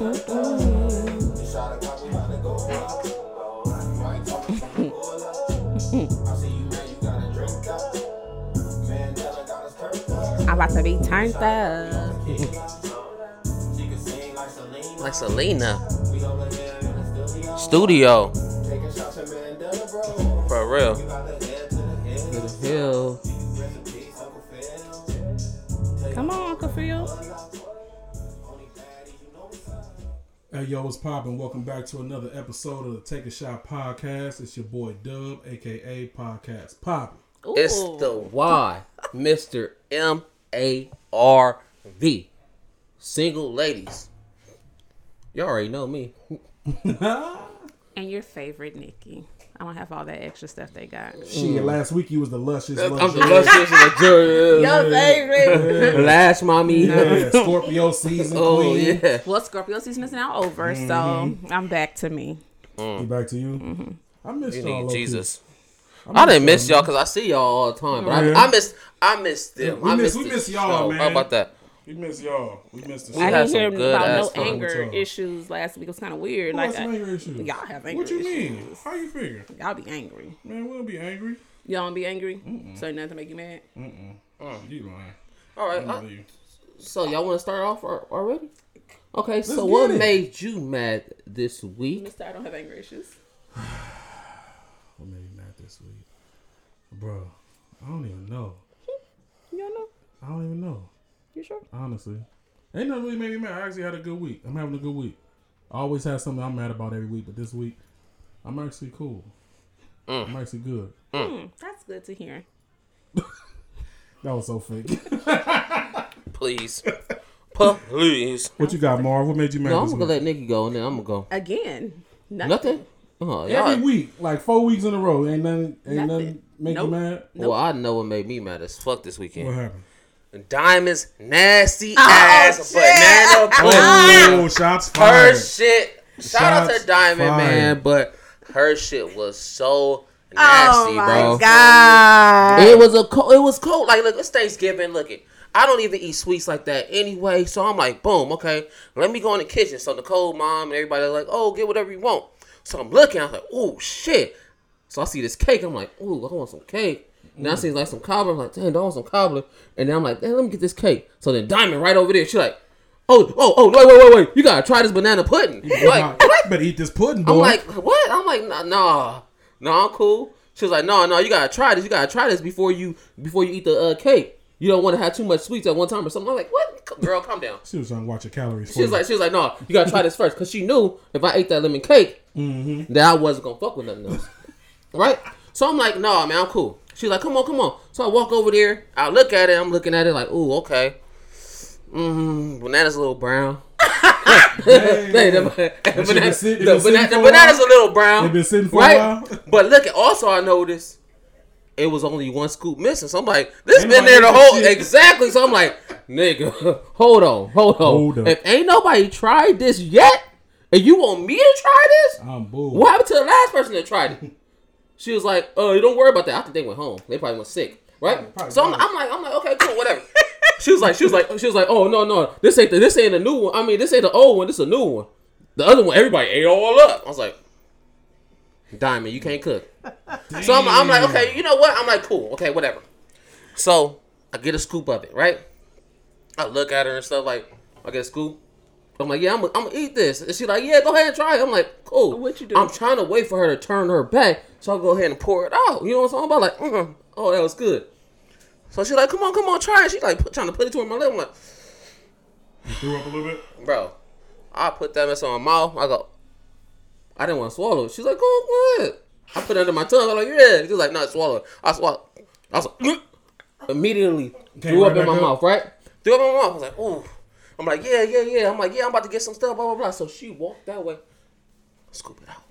I'm about to be turned up. Like Selena. Studio. For real. Hey yo, what's poppin'? Welcome back to another episode of the Take a Shot podcast. It's your boy Dub, aka Podcast Poppin'. It's the Y, Mr. M A R V. Single ladies. You already know me. and your favorite Nikki. I don't have all that extra stuff they got. Shit, mm. last week you was the luscious, I'm the luscious luxurious. Your favorite. Last mommy. yeah, Scorpio season Oh queen. yeah. well, Scorpio season is now over, mm-hmm. so I'm back to me. We back to you. Mm-hmm. I miss You y'all. need low-key. Jesus. I didn't miss y'all because I see y'all all the time, but Yeah. I, I miss I miss them. We I miss- miss, we miss y'all, show. man. How about that? We miss y'all. We missed the We I didn't hear about no anger with issues last week. It was kind of weird. Who like some I- anger issues? y'all have anger issues. What you mean? How you figure? Y'all be angry. Man, we'll be angry. Y'all don't be angry. So nothing to make you mad. Mm-mm. Oh, you lying. All right. I I- so y'all want to start off al- already? Okay. so what it. made you mad this week? Mister, I don't have anger issues. What made me mad this week? Bro, I don't even know. You don't know? I don't even know. You sure? Honestly. Ain't nothing really made me mad. I actually had a good week. I'm having a good week. I always have something I'm mad about every week, but this week, I'm actually cool. I'm actually good. Hmm, that's good to hear. That was so fake. Please, please. what you got, Marv? What made you mad No, I'm gonna week? let Nikki go, and then I'm gonna go. Again, nothing. Nothing. Oh, y'all. Every week, like four weeks in a row, ain't nothing, ain't nothing, Nothing. make Nope. you mad. Well, I know what made me mad as fuck this weekend. What weekend. happened? Diamond's nasty Oh, ass oh, shit. banana pudding. Oh, shots Her fired. shit. Shout out to Diamond, fired. man, but her shit was so oh, nasty, oh my bro. god! It was a cold. It was cold. Like, look, it's Thanksgiving. Look it. I don't even eat sweets like that anyway. So I'm like, boom, okay. Let me go in the kitchen. So Nicole, mom, and everybody are like, oh, get whatever you want. So I'm looking. I was like, oh shit. So I see this cake. I'm like, ooh, I want some cake. And I see like some cobbler. I'm like, damn, I want some cobbler. And then I'm like, damn, let me get this cake. So then Diamond right over there. She like, oh, oh, oh, wait, wait, wait, wait. You gotta try this banana pudding. Like, what? Better eat this pudding, boy. I'm like, what? I'm like, nah, nah, nah, I'm cool. She was like, no, no, you gotta try this. You gotta try this before you before you eat the uh, cake. You don't want to have too much sweets at one time or something. I'm like, what? Girl, calm down. she was trying to watch your calories. She was like, she was like, no, you gotta try this first, cause she knew if I ate that lemon cake, that I wasn't gonna fuck with nothing else, right? So I'm like, no, man, I'm cool. She's like, come on, come on. So I walk over there. I look at it. I'm looking at it like, ooh, okay. Mm, banana's a little brown. Hey, the, banana- the banana- the a banana's a little brown. Been sitting for a right? while? But look, at also I noticed it was only one scoop missing. So I'm like, this Ain't been there the whole shit. exactly. So I'm like, nigga, hold on, hold on. Hold up. If ain't nobody tried this yet, and you want me to try this, I'm bull. what happened to the last person that tried it? She was like, "Oh, you don't worry about that. I think they went home. They probably went sick, right?" Probably so I'm. I'm like, I'm like, okay, cool, whatever. she was like, she was like, she was like, "Oh no, no, this ain't the, this ain't a new one. I mean, this ain't the old one. This is a new one. The other one, everybody ate all up." I was like, "Diamond, you can't cook." So I'm, I'm like, okay, you know what? I'm like, cool, okay, whatever. So I get a scoop of it, right? I look at her and stuff like, I get a scoop. I'm like, yeah, I'm gonna I'm gonna eat this. And she's like, yeah, go ahead and try it. I'm like, cool. What you do? I'm trying to wait for her to turn her back, so I'll go ahead and pour it out. You know what I'm talking about? Like, mm, oh, that was good. So she's like, come on, come on, try it. She's like, put, trying to put it to my lip. I'm like, Threw up a little bit. bro, I put that mess on my mouth. I go, I didn't want to swallow. She's like, go, go ahead. I put it under my tongue. I'm like, yeah. She's like, no, swallow it. I swallow. I was like, immediately threw right up in my up. mouth, right? Threw up in my mouth. I was like, ooh. I'm like, yeah, yeah, yeah. I'm like, yeah, I'm about to get some stuff, blah, blah, blah. So she walked that way. Scoop it out.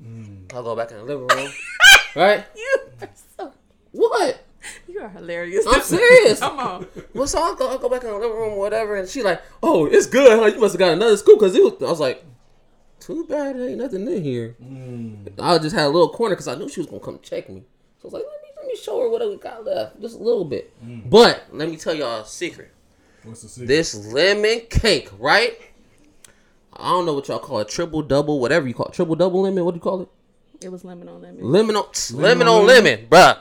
Mm. I'll go back in the living room. right? You are so What? you are hilarious. I'm serious. Come on. Well, so I'll go, I'll go back in the living room or whatever. And she like, oh, it's good, huh? You must have got another scoop. Because it was, I was like, too bad there ain't nothing in here. Mm. I just had a little corner because I knew she was going to come check me. So I was like, let me, let me show her what I got left. Just a little bit. Mm. But let me tell y'all a secret. What's the secret? This lemon cake, right? I don't know what y'all call it, triple double, whatever you call it, triple double lemon. What do you call it? It was lemon on lemon. Lemon on lemon, on lemon, bruh.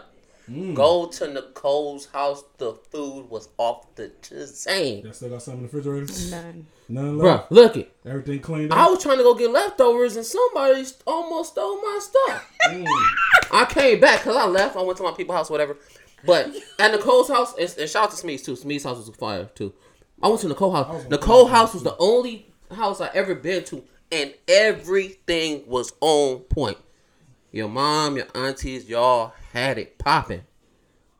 Go to Nicole's house. The food was off the chain, That still got something in the refrigerator? None. None bruh. Look it. Everything cleaned I was trying to go get leftovers, and somebody almost stole my stuff. Mm. I came back because I left. I went to my people's house, whatever. But at Nicole's house, and, and shout out to Smee's too. Smee's house was fire too. I went to Nicole's house. Nicole's house was the only house I ever been to, and everything was on point. Your mom, your aunties, y'all had it popping.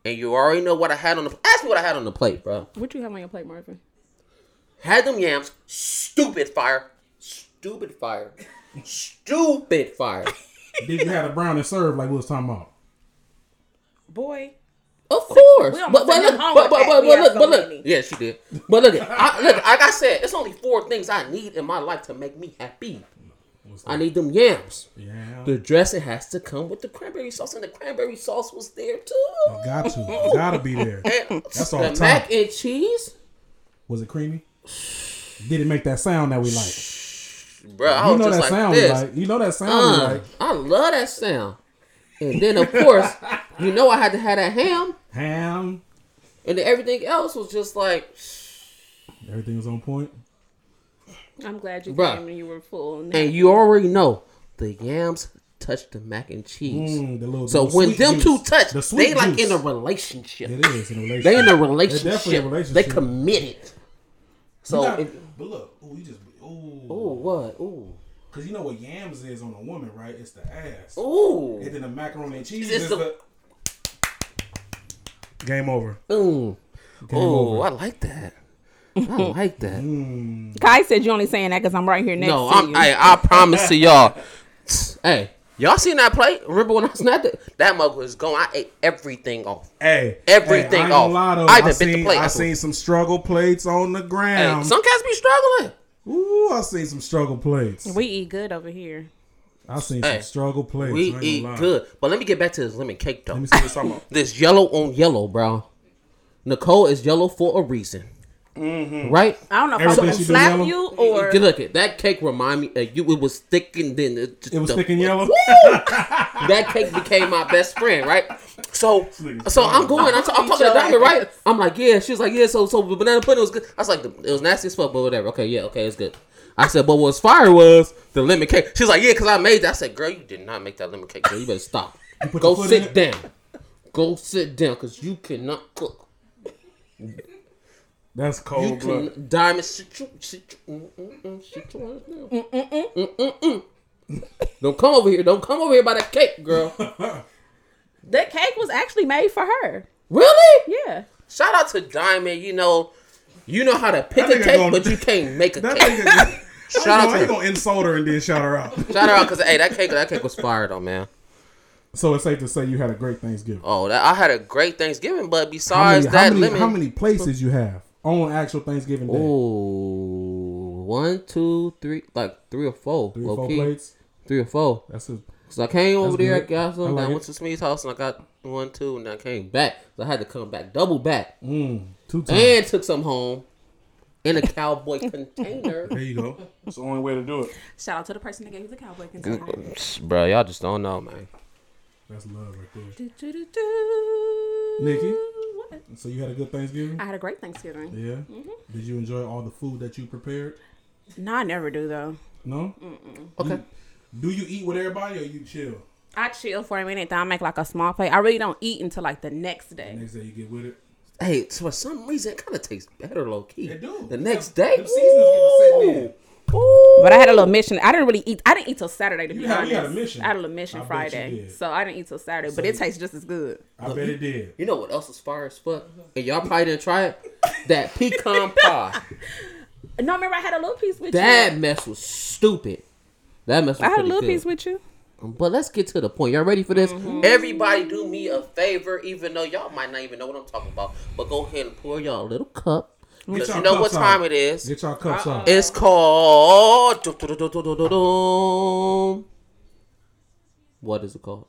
And you already know what I had on the. Ask me what I had on the plate, bro. What you have on your plate, Marvin? Had them yams. Stupid fire. Stupid fire. Stupid fire. Did you have a brown and serve like we was talking about? Boy, Of course. We But, but, look, but, but, but, We but look, so but look. many. Yeah, she did. But look, I, look, like I said, it's only four things I need in my life to make me happy. I need them yams. Yeah. The dressing has to come with the cranberry sauce, and the cranberry sauce was there too. Got to. Gotta be there. That's all the the mac and cheese, Was it creamy? Did it make that sound that we like? bro. I You was know just that like sound this. we like. You know that sound we Uh, like. I love that sound. And then of course, you know I had to have that ham, Ham. and then everything else was just like, Everything was on point. I'm glad you Bruh. came and you were full. and you already know the yams touch the mac and cheese. Mm, the little, So the when sweet them juice. two touch, The sweet they like in a relationship. It is in a relationship. They in a definitely relationship. a They committed. So, You got- if, but look, ooh, you just ooh, ooh, what? Ooh, because you know what yams is on a woman, right? It's the ass, ooh, and then the macaroni and cheese It's is the- the. Game over. ooh, Game ooh. over. I like that. I like that. Mm. Kai said you only saying that because I'm right here next No, to I'm. you. Hey, I promise to y'all. Hey, y'all seen that plate? Remember when I snapped it? That mug was gone. I ate everything off. Hey, Everything hey, I off. gonna lie, though. I I, even bit the seen, plate I afterwards. seen some struggle plates on the Hey, ground. some cats be struggling. Ooh, I seen some struggle plates. we eat good over here. I seen Hey, some struggle plates. We I ain't gonna eat lie. good, but let me get back to this lemon cake though. Let me see what it's talking about. This yellow on yellow, bro. Nicole is yellow for a reason, Mm-hmm. right? I don't know if Everything I'm gonna slap yellow? you or Good look at that cake. Remind me, uh, you it was thick and then it, just It was the- thick and yellow. that cake became my best friend, right? So, so I'm going. I'm, t- I'm talking to Diamond, right? I'm like, yeah. She was like, yeah. So, so the banana pudding was good. I was like, it was nasty as fuck, but whatever. Okay, yeah, okay, it's good. I said, but what's fire was the lemon cake. She's like, yeah, because I made that. I said, girl, you did not make that lemon cake. Girl, you better stop. put Go your foot in sit down. Go sit down, because you cannot cook. That's You cold blood. can diamond sit you, sit you, mm, mm, mm, sit your ass down. Mm, mm, mm. Don't come over here. Don't come over here by that cake, girl. that cake was actually made for her. really? Yeah. Shout out to Diamond. You know, you know how to pick That a cake, gonna- but you can't make a That cake. Shout out to her. gonna insult her and then shout her out. Shout her out because hey, that cake, that cake was fire though, man. So it's safe to say you had a great Thanksgiving. Oh, that, I had a great Thanksgiving, but How besides many, how, that many, lemon, how many places you have on actual Thanksgiving Day? Ooh, one, two, three, like three or four. Three or low four key. plates. Three or four. That's a, So I came over there, good. got some, I like I it. went to Smee's house and I got one, two, and I came back. So I had to come back, double back, mm, two times. and took some home in a cowboy container. there you go. That's the only way to do it. Shout out to the person that gave you the cowboy container. Bro, y'all just don't know, man. That's love right there. Do, do, do, do. Nikki? What? So you had a good Thanksgiving? I had a great Thanksgiving. Yeah. Mm-hmm. Did you enjoy all the food that you prepared? No, I never do though. No. Okay. Do you eat with everybody or you chill? I chill for a minute, then I make like a small plate. I really don't eat until like the next day. Next day you get with it. Hey, so for some reason, it kind of tastes better low key. It do. The Them- next day, them seasonings get to. Ooh. But I had a little mission. I didn't really eat. I didn't eat till Saturday to You be had- honest. you had a mission. I had a little mission I bet you Friday, did. so I didn't eat till Saturday. But it tastes just as good. I bet it did. You know what else is fire as fuck? And y'all probably didn't try it. That pecan pie. No, remember I had a little piece with That you. That mess was stupid. That mess was I had a little good. piece with you. But let's get to the point. Y'all ready for this? Mm-hmm. Everybody do me a favor, even though y'all might not even know what I'm talking about. But go ahead and pour y'all a little cup. Because y'all know what cups out. time it is. Get y'all cups out. It's called. What is it called?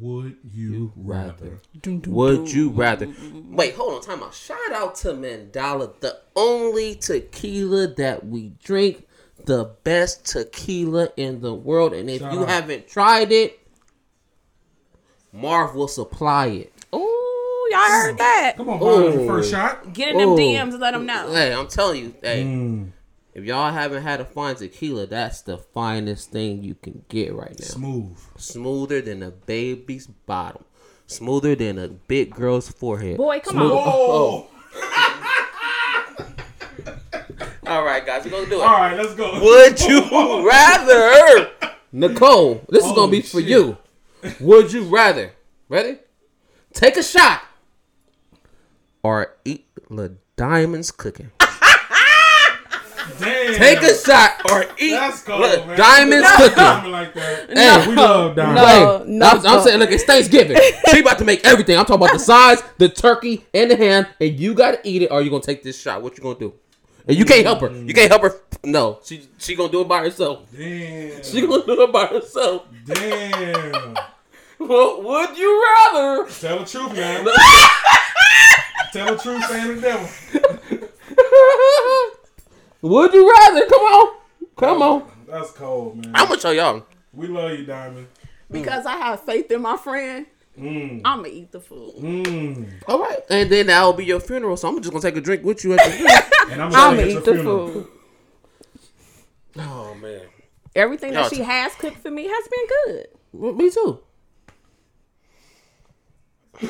Would you rather? Would you rather? Wait, hold on, time out. Shout out to Mandala, the only tequila that we drink the best tequila in the world, and if Shout you out. haven't tried it, Marv will supply it. Ooh, y'all heard that? Come on, Marvin, Ooh. first shot. Get in them Ooh. DMs and let them know. Hey, I'm telling you, hey, Mm, if y'all haven't had a fine tequila, that's the finest thing you can get right now. smooth. Smoother than a baby's bottom, smoother than a big girl's forehead. Boy, come Smooth- on. Oh, All right, guys, we're gonna do it. all right, let's go. Would you rather, Nicole? This is gonna be Holy for shit. you. Would you rather? Ready? Take a shot or eat the diamonds cooking. Damn. Take a shot or eat cold, the diamonds No. cooking. Like that. Hey, we love diamonds. No. Wait, no, I'm, I'm saying, look, it's Thanksgiving. she about to make everything. I'm talking about the sides, the turkey, and the ham, and you gotta eat it, or you gonna take this shot. What you gonna do? And you can't help her. You can't help her. No, she she gonna do it by herself. Damn. She gonna do it by herself. Damn. What would you rather? Tell the truth, man. Tell the truth, saying the devil. would you rather? Come on, come on. That's cold, man. I'm gonna show y'all. We love you, Diamond. Because I have faith in my friend, Mm. I'm going to eat the food. Mm. All right, and then that will be your funeral. So I'm just gonna take a drink with you at the funeral. And I'm I'm gonna eat eat the food. oh man, Everything Y'all that she t- has cooked for me has been good. well, me too.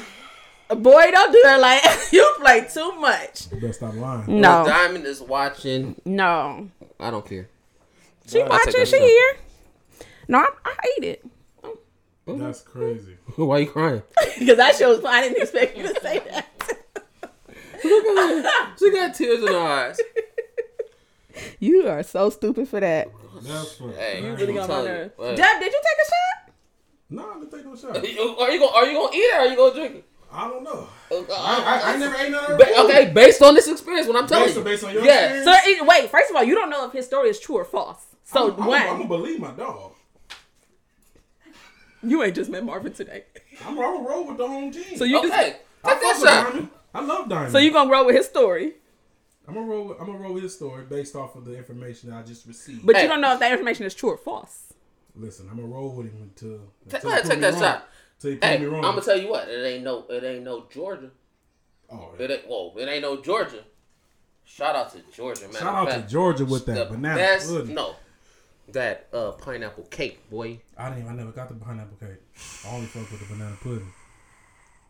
Boy, don't do that. like you play too much. You better stop lying. No, Diamond is watching. no. I don't care. She watching. She here. No, I, I ate it That's crazy. Why are you crying? because that show was. I didn't expect you to say that. She got tears in her eyes. You are so stupid for that. That's funny. Hey, Man. really Really got my telling nerves. Deb, did you take a shot? No, I didn't take no shot. Are you gonna Are you gonna eat it or are you gonna drink it? I don't know. Uh, I, I, I never ate none of Ba- okay, based on this experience, what I'm telling Based, you. based on your Yes. So experience, it, wait, first of all, you don't know if his story is true or false. So I'm, I'm, one, I'm gonna believe my dog. You ain't just met Marvin today. I'm gonna roll with the home team. So you Okay, just I take fuck that shot. Diamond. I love Diamond. so you gonna roll with his story, I'm gonna roll. With, I'm gonna roll with his story based off of the information that I just received. but Hey. you don't know if that information is true or false. Listen, I'm gonna roll with him until. Take- until go he take prove that me shot. wrong. Till he prove Hey, me I'm gonna tell you what. It ain't no. It ain't no Georgia. Oh, It ain't. Whoa. It ain't no Georgia. Shout out to Georgia, man. Shout out to Georgia with that the banana best. pudding. No, that uh, pineapple cake, boy. I didn't. I never got the pineapple cake. I only fuck with the banana pudding.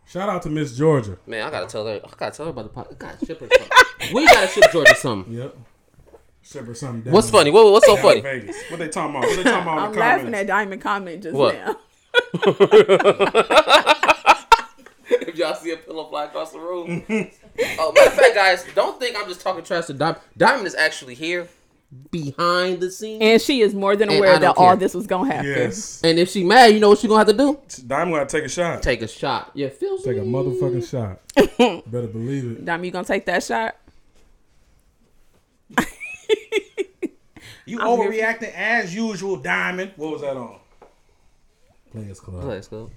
Shout out to Miss Georgia. Man, I gotta tell her. I gotta tell her about the. pi- I gotta ship her something. we gotta ship Georgia something. Yep. Ship her something. What's funny? What, what's so Down funny? Vegas. What they talking about? What they talking about? I'm in the laughing comments? at Diamond comment just What? now. if y'all see a pillow fly across the room. oh, matter of fact, guys, don't think I'm just talking trash to Diamond. Diamond is actually here, behind the scenes. And she is more than aware I don't that all this was gonna happen. Yes. And if she mad, you know what she gonna have to do? Diamond gonna take a shot. Take a shot. Yeah, feels Take a motherfucking shot. Better believe it. Diamond, you gonna take that shot? You I'm here overreacting as usual, Diamond. What was that on? Players Club. Let's go.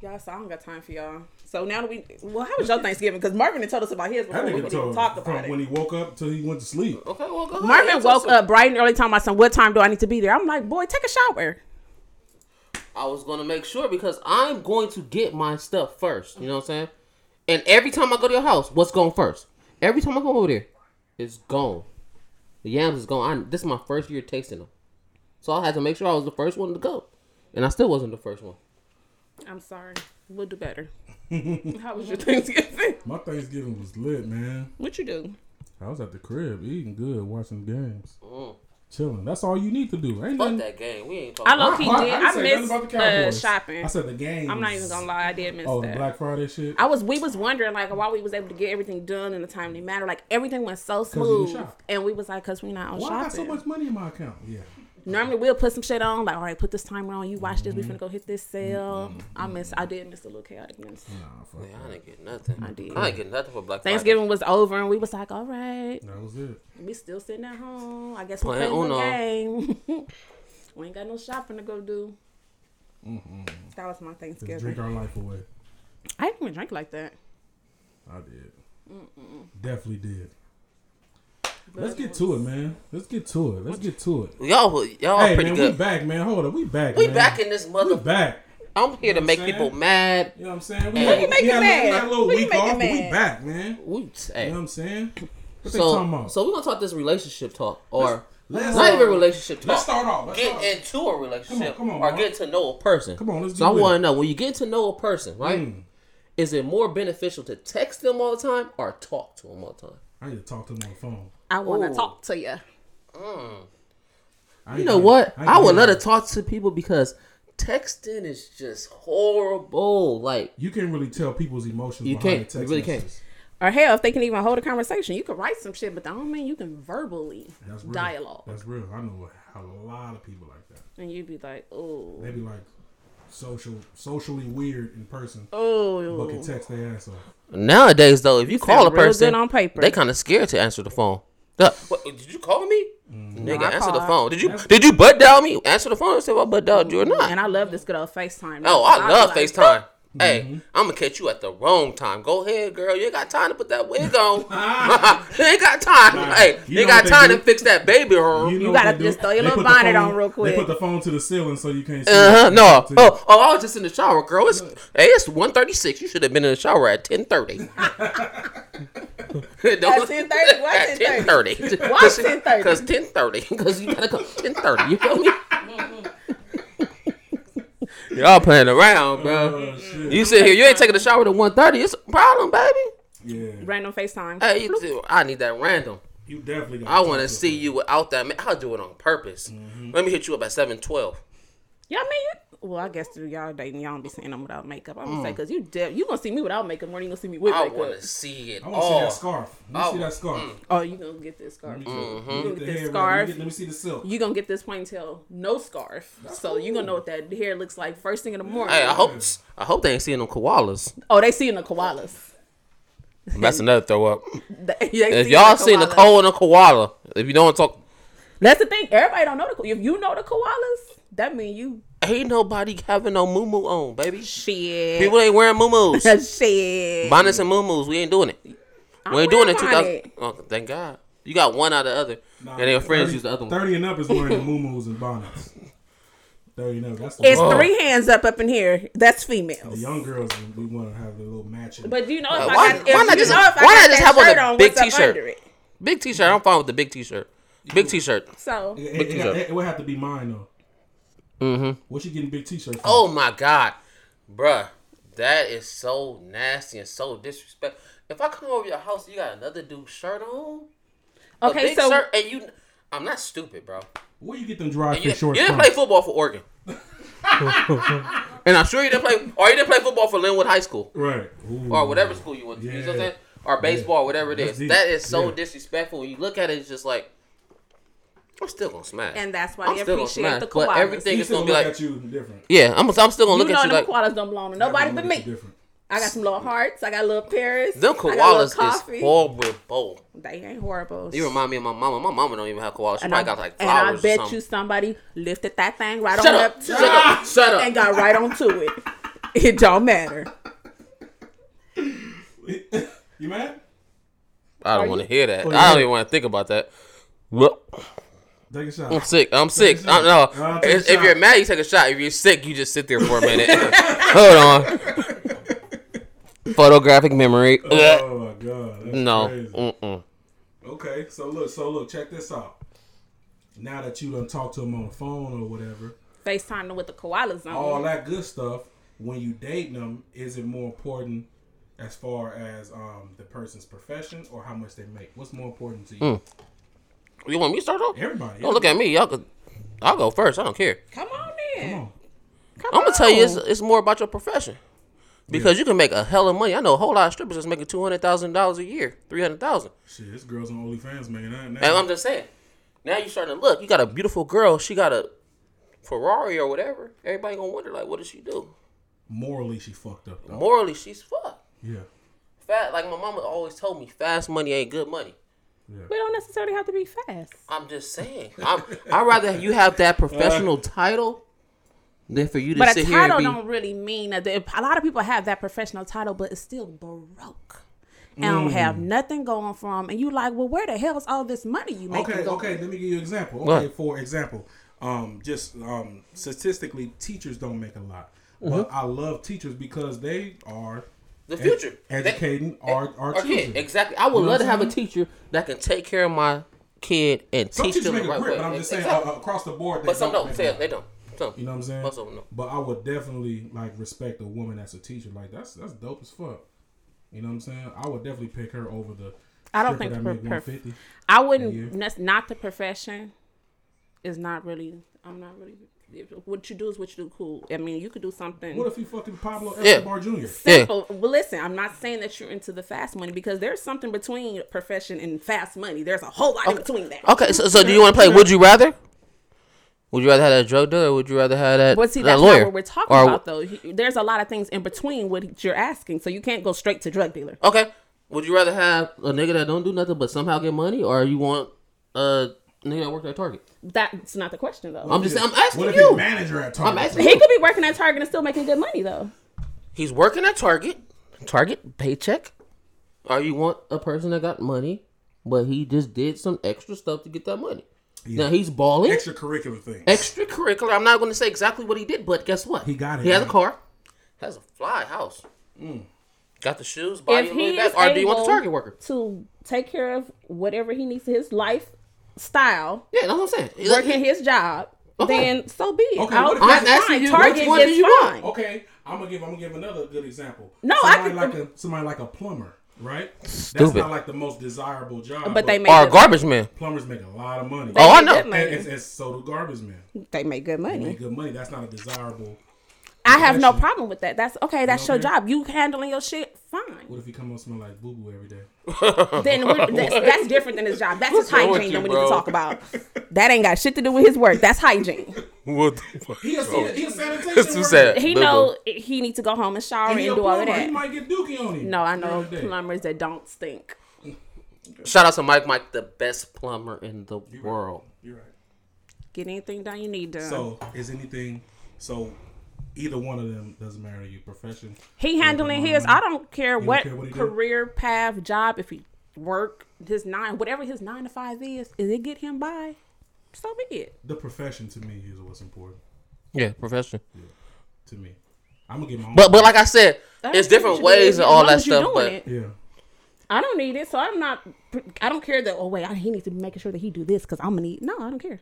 Y'all, so I don't got time for y'all. So now that we, well, how was your Thanksgiving? Because Marvin had told us about his before That we nigga could even told talk from about when he woke up till he went to sleep. Okay, well, go ahead. Marvin woke awesome. up bright and early, talking about some. What time do I need to be there? I'm like, boy, take a shower. I was gonna make sure because I'm going to get my stuff first. You know what I'm saying? And every time I go to your house, what's going first? Every time I go over there, it's gone. The yams is gone. I, this is my first year tasting them, so I had to make sure I was the first one to go, and I still wasn't the first one. I'm sorry. We'll do better. how was your Thanksgiving? My Thanksgiving was lit, man. What you do? I was at the crib eating good, watching games, Mm. chilling. That's all you need to do. Ain't Fuck nothing. that game. We ain't I talking. low key I- I did. didn't I, say nothing missed about the uh, shopping. I said the game. I'm not even gonna lie. I did miss Oh, the that. Black Friday shit. I was we was wondering like why we was able to get everything done in a timely manner. Like everything went so smooth, and we was like, cause we not on Why I got so much money in my account? Yeah. Normally we'll put some shit on, like all right, put this timer on. You watch this. We mm-hmm. finna go hit this sale. Mm-hmm. I mm-hmm. miss. I did miss a little chaoticness. Nah, fuck. Yeah, I didn't get nothing. I did. I ain't get nothing for Black Friday. Thanksgiving was over, and we was like, all right, That was it. we still sitting at home. I guess we Playing playing the Uno. game. we ain't got no shopping to go do. That was my Just drink Thanksgiving. our life away. I didn't even drink like that. I did. Definitely did. Let's get to it, man. Let's get to it. Let's get to it. Y'all, y'all Hey, pretty man, good. we back, man. Hold up, we back. We man. back in this mother. We back. I'm here to know make what I'm people mad. You know what I'm saying? We, had, We make we it had, mad. we had a little We week make off, but we back, man. We, You hey. know what I'm saying? What they So, talking about? so we're gonna talk this relationship talk, or let's- not even relationship talk. Let's start off. Let's get start. into a relationship Come on, come on, or get to know a person. Come on, let's So I get with want it. to know when you get to know a person, right? Mm. Is it more beneficial to text them all the time or talk to them all the time? I need to talk to them on the phone. I want to talk to you. I mm. You know gonna- what? ain't I would love to talk to people because texting is just horrible. Like You can't really tell people's emotions. You behind can't. the You text really can't. Or hell, if they can even hold a conversation, you can write some shit, but that don't mean you can verbally That's dialogue. That's real. I know a lot of people like that. And you'd be like, oh, They'd be like social, socially weird in person, Oh. but can text their ass off. nowadays, though, if you call a person, on paper. they kind of scared to answer the phone. What, did you call me? Mm-hmm. Nigga, I answer the phone. Did you did you butt dial me? Answer the phone and say if I butt dialed you or not. And I love this good old FaceTime. Oh, I I'll be love like, FaceTime. Mm-hmm. Hey, I'm gonna catch you at the wrong time. Go ahead, girl. You ain't got time to put that wig on. you ain't got time. Nah, hey, you you ain't got time do? to fix that baby hair. You, know gotta just throw your They little bonnet phone- on real quick. They put the phone to the ceiling so you can't see. Uh huh. No. To- Oh, oh, I was just in the shower, girl. It's hey, it's 1:36. You should have been in the shower at ten thirty. At 10:30? Why At 10:30? Why 10:30? Because ten thirty. Because you gotta come ten thirty. You feel me? Y'all playing around, bro. Oh. You sit here. You ain't taking a shower at one thirty. It's a problem, baby. yeah, Random FaceTime. Hey, you do. I need that random. you definitely. gotta I want to to see you without that. Man, I'll do it on purpose. Mm-hmm. Let me hit you up at seven twelve. Y'all mean you? Well, I guess through y'all dating, y'all don't be seeing them without makeup. I'm gonna Mm. say because you de- you gonna see me without makeup more than you gonna see me with I makeup. want to see it I want to see that scarf. Let me Oh, see that scarf. Oh, you gonna get this scarf? Let me You get gonna the get this hair ready. scarf? Let me, get- let me see the silk. You gonna get this ponytail, no scarf. so you gonna know what that hair looks like first thing in the morning. Hey, I hope I hope they ain't seeing them koalas. Oh, they seeing the koalas. That's another throw up. They- they If y'all seen the koalas. coal and a koala, if you don't talk, That's the thing. Everybody don't know the. ko- If you know the koalas, that mean you ain't nobody having no moo moo on, baby. shit. People ain't wearing moo shit. Bonnets and moo We ain't doing it. I'm We ain't doing it. Two thousand. bonnet. Oh, thank God. You got one out of the other, Nah, and your friends 30 use the other one. Thirty and up is wearing the moo and bonnets. Thirty and up. That's the, It's Whoa. three hands up up in here. That's the young girls. We want to have a little matching. But you know if Uh, I why- got, if why not you just- know if I why got not just have on a big t-shirt? Big t-shirt. I'm fine with the big t-shirt. Big t-shirt. So it, it, it, t-shirt. it would have to be mine though. Mm-hmm. What's she getting big t-shirt? From? Oh my God, bruh, that is so nasty and so disrespectful. If I come over your house, you got another dude's shirt on. a okay, big so shirt, and you. I'm not stupid, bro. where you get them dry fit shorts you didn't from? play football for Oregon. and I'm sure you didn't play, or you didn't play football for Linwood High School, right. Ooh. or whatever school you went to. You know what I'm Yeah. saying? Or baseball, or whatever it is. That is so Yeah. disrespectful. When you look at it, it's just like, I'm still gonna smash. and that's why I'm they still gonna appreciate smash, the but everything is gonna be like, at you different. yeah, I'm, I'm still gonna you look at you them like, koalas don't belong to nobody but Everyone look at you me. Different. I got some little hearts. I got little Paris. them I got koalas is coffee. horrible. They ain't horrible. You remind me of my mama. My mama don't even have koalas. She and probably I, got like flowers. and I flowers or bet you somebody lifted that thing right Shut on up! up to Shut it up! Shut up, and got right onto it. It don't matter. You mad? I don't want to hear that. Oh, I don't even want to think about that. Well, Take a shot. I'm sick. I'm sick. a I, no, shot. Uh, take a if, if you're mad, you take a shot. If you're sick, you just sit there for a minute. Hold on. Photographic memory. Oh my god. That's no. Crazy. Mm-mm. Okay, so look, so look, check this out. Now that you done talked to him on the phone or whatever, FaceTime with the koalas on. all that good stuff. When you date them, is it more important as far as um, the person's profession or how much they make? What's more important to you? Mm. You want me to start off? Everybody. Don't look at me. Y'all could. I'll go first. I don't care. Come on then. Come on. Come I'm gonna tell you, it's, it's more about your profession. Because you can make a hell of money. I know a whole lot of strippers that's making two hundred thousand dollars a year, three hundred thousand. Shit, this girl's on OnlyFans making that now. And I'm just saying. Now you starting to look. You got a beautiful girl. She got a Ferrari or whatever. Everybody gonna wonder like, what does she do? Morally, she fucked up. Though. Morally, she's fucked. Yeah. Fat like my mama always told me, fast money ain't good money. We don't necessarily have to be fast. I'm just saying. I'm, I'd rather you have that professional title than for you to But a sit here and title be. don't really mean that. A lot of people have that professional title, but it's still broke. and don't have nothing going for them, and you like, well, where the hell's all this money you making? Okay, go? okay. Let me give you an example. What? Okay, for example, um, just um, statistically, teachers don't make a lot, Mm-hmm. but I love teachers because they are The ed- future. educating our our Or children. kid, exactly. I would know love to have a I'm teacher that can take care of my kid and Some teach them make the a right grip, way. but I'm just saying Exactly. uh, across the board. They but some don't. make Say a it, they don't. Some. You know what I'm saying? Most of them don't. But I would definitely like respect a woman that's a teacher. Like that's that's dope as fuck. You know what I'm saying? I would definitely pick her over the. I don't think that per- per- I wouldn't. That's not the profession. Is not really. I'm not really. If- What you do is what you do. Cool. I mean, you could do something. What if you fucking Pablo Yeah. Escobar Jr.? Yeah. simple. Well, listen, I'm not saying that you're into the fast money because there's something between profession and fast money. There's a whole lot in between that. Okay, so, so do you want to play? Would you rather? Would you rather have that drug dealer, or would you rather have that, But see, that that's lawyer? not what we're talking Or- about, though. He- There's a lot of things in between what you're asking, so you can't go straight to drug dealer. Okay. Would you rather have a nigga that don't do nothing but somehow get money, or you want a nigga that worked at Target? That's not the question, though. I'm just. I'm asking What if you. he's manager at Target? I'm asking he could be working at Target and still making good money, though. He's working at Target. Target paycheck. Or you want a person that got money, but he just did some extra stuff to get that money. Now he's balling. Extracurricular things. Extracurricular. I'm not going to say exactly what he did, but guess what? He got it, He has a car. Has a fly house. Mm. Got the shoes. Body if a little he back. is Or do you want the able Target worker? to take care of whatever he needs to his lifestyle, Yeah, that's what I'm saying. He's working like- his job, Okay. then so be it. Okay, I'll- what if- that's I'm asking fine. you, Target which one do is you want? fine. Okay, I'm gonna give. I'm gonna give another good example. No, I somebody could- like a somebody like a plumber, right? That's Stupid. not like the most desirable job. But they make Or a good- garbage man. plumbers make a lot of money. Oh, I know. good and, and, and so do garbage men. They make good They money. make good money. That's not a desirable. I have no problem with that. That's okay. That's your Okay. job. You handling your shit fine. What if he come home smell like boo boo every day? Then that's, that's different than his job. That's his hygiene you, that we need to talk about. That ain't got shit to do with his work. That's hygiene. What? the He a, he a sanitation That's too sad. He Boo-boo. know he needs to go home and shower And and, he a do all of plumber. He that. might get dookie on him. No, I know during the day. plumbers that don't stink. Shout out to Mike. Mike, the best plumber in the world. You're right. Get anything done you need done. So is anything? So either one of them doesn't matter to you. Profession. he handling his. I don't care don't what care what he do? career path, job. If he work his nine, whatever his nine to five is, is it get him by? So be it. The profession to me is what's important Yeah, profession. Yeah, to me. I'm gonna get my own. But but like I said, That's it's different you should do, ways and all that stuff. doing But it. yeah. I don't need it, so I'm not. I don't care that. Oh wait, I, he needs to be making sure that he do this because I'm gonna need. No, I don't care.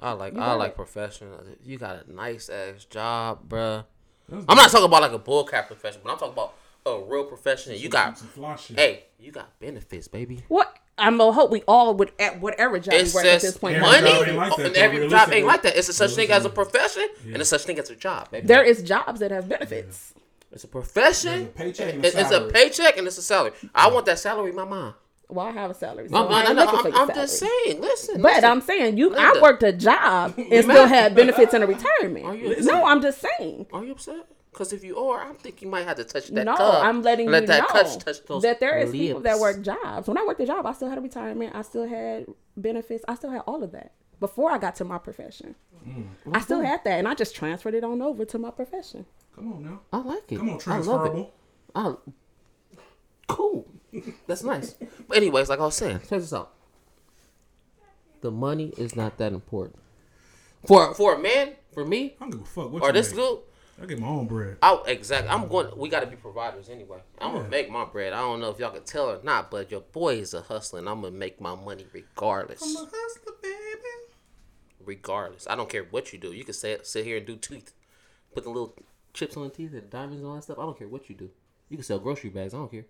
I like I like it. profession. You got a nice ass job, bruh. That's I'm not talking about like a bullcrap profession, but I'm talking about a real profession. You got some fly shit. hey, you got benefits, baby. What? I'm gonna hope we all would at whatever job It we work at says this point. Every money, job ain't like that, every job ain't like that. It's a such thing as a profession, and a such thing as a job, baby. There is jobs that have benefits. It's a profession. A paycheck and a It- it's a paycheck and it's a salary. I want that salary, my mom. Well, I have a salary, so I'm, I I ain't looking for I'm, your I'm salary. just saying. Listen, But listen. I'm saying you. I worked a job and still had benefits and a retirement. you- No, I'm just saying. Are you upset? Because if you are, I think you might have to touch that No, cup. I'm letting Let you that know touch, touch those that there is people that work jobs. When I worked a job, I still had a retirement. I still had benefits. I still had all of that before I got to my profession. Mm. I still had that, and I just transferred it on over to my profession. Come on now. I like it. Come on, I love it. transferable. I, cool. That's nice. But anyways, like I was saying, check this out. The money is not that important. For for a man, for me, I don't give a fuck what or this dude, I get my own bread. I exactly. I'm going. We got to be providers anyway. I'm Yeah. gonna make my bread. I don't know if y'all can tell or not, but your boy is a hustler, and I'm gonna make my money regardless. I'm a hustler, baby. regardless. I don't care what you do. You can sit sit here and do teeth, put the little chips on the teeth and diamonds and all that stuff. I don't care what you do. You can sell grocery bags. I don't care.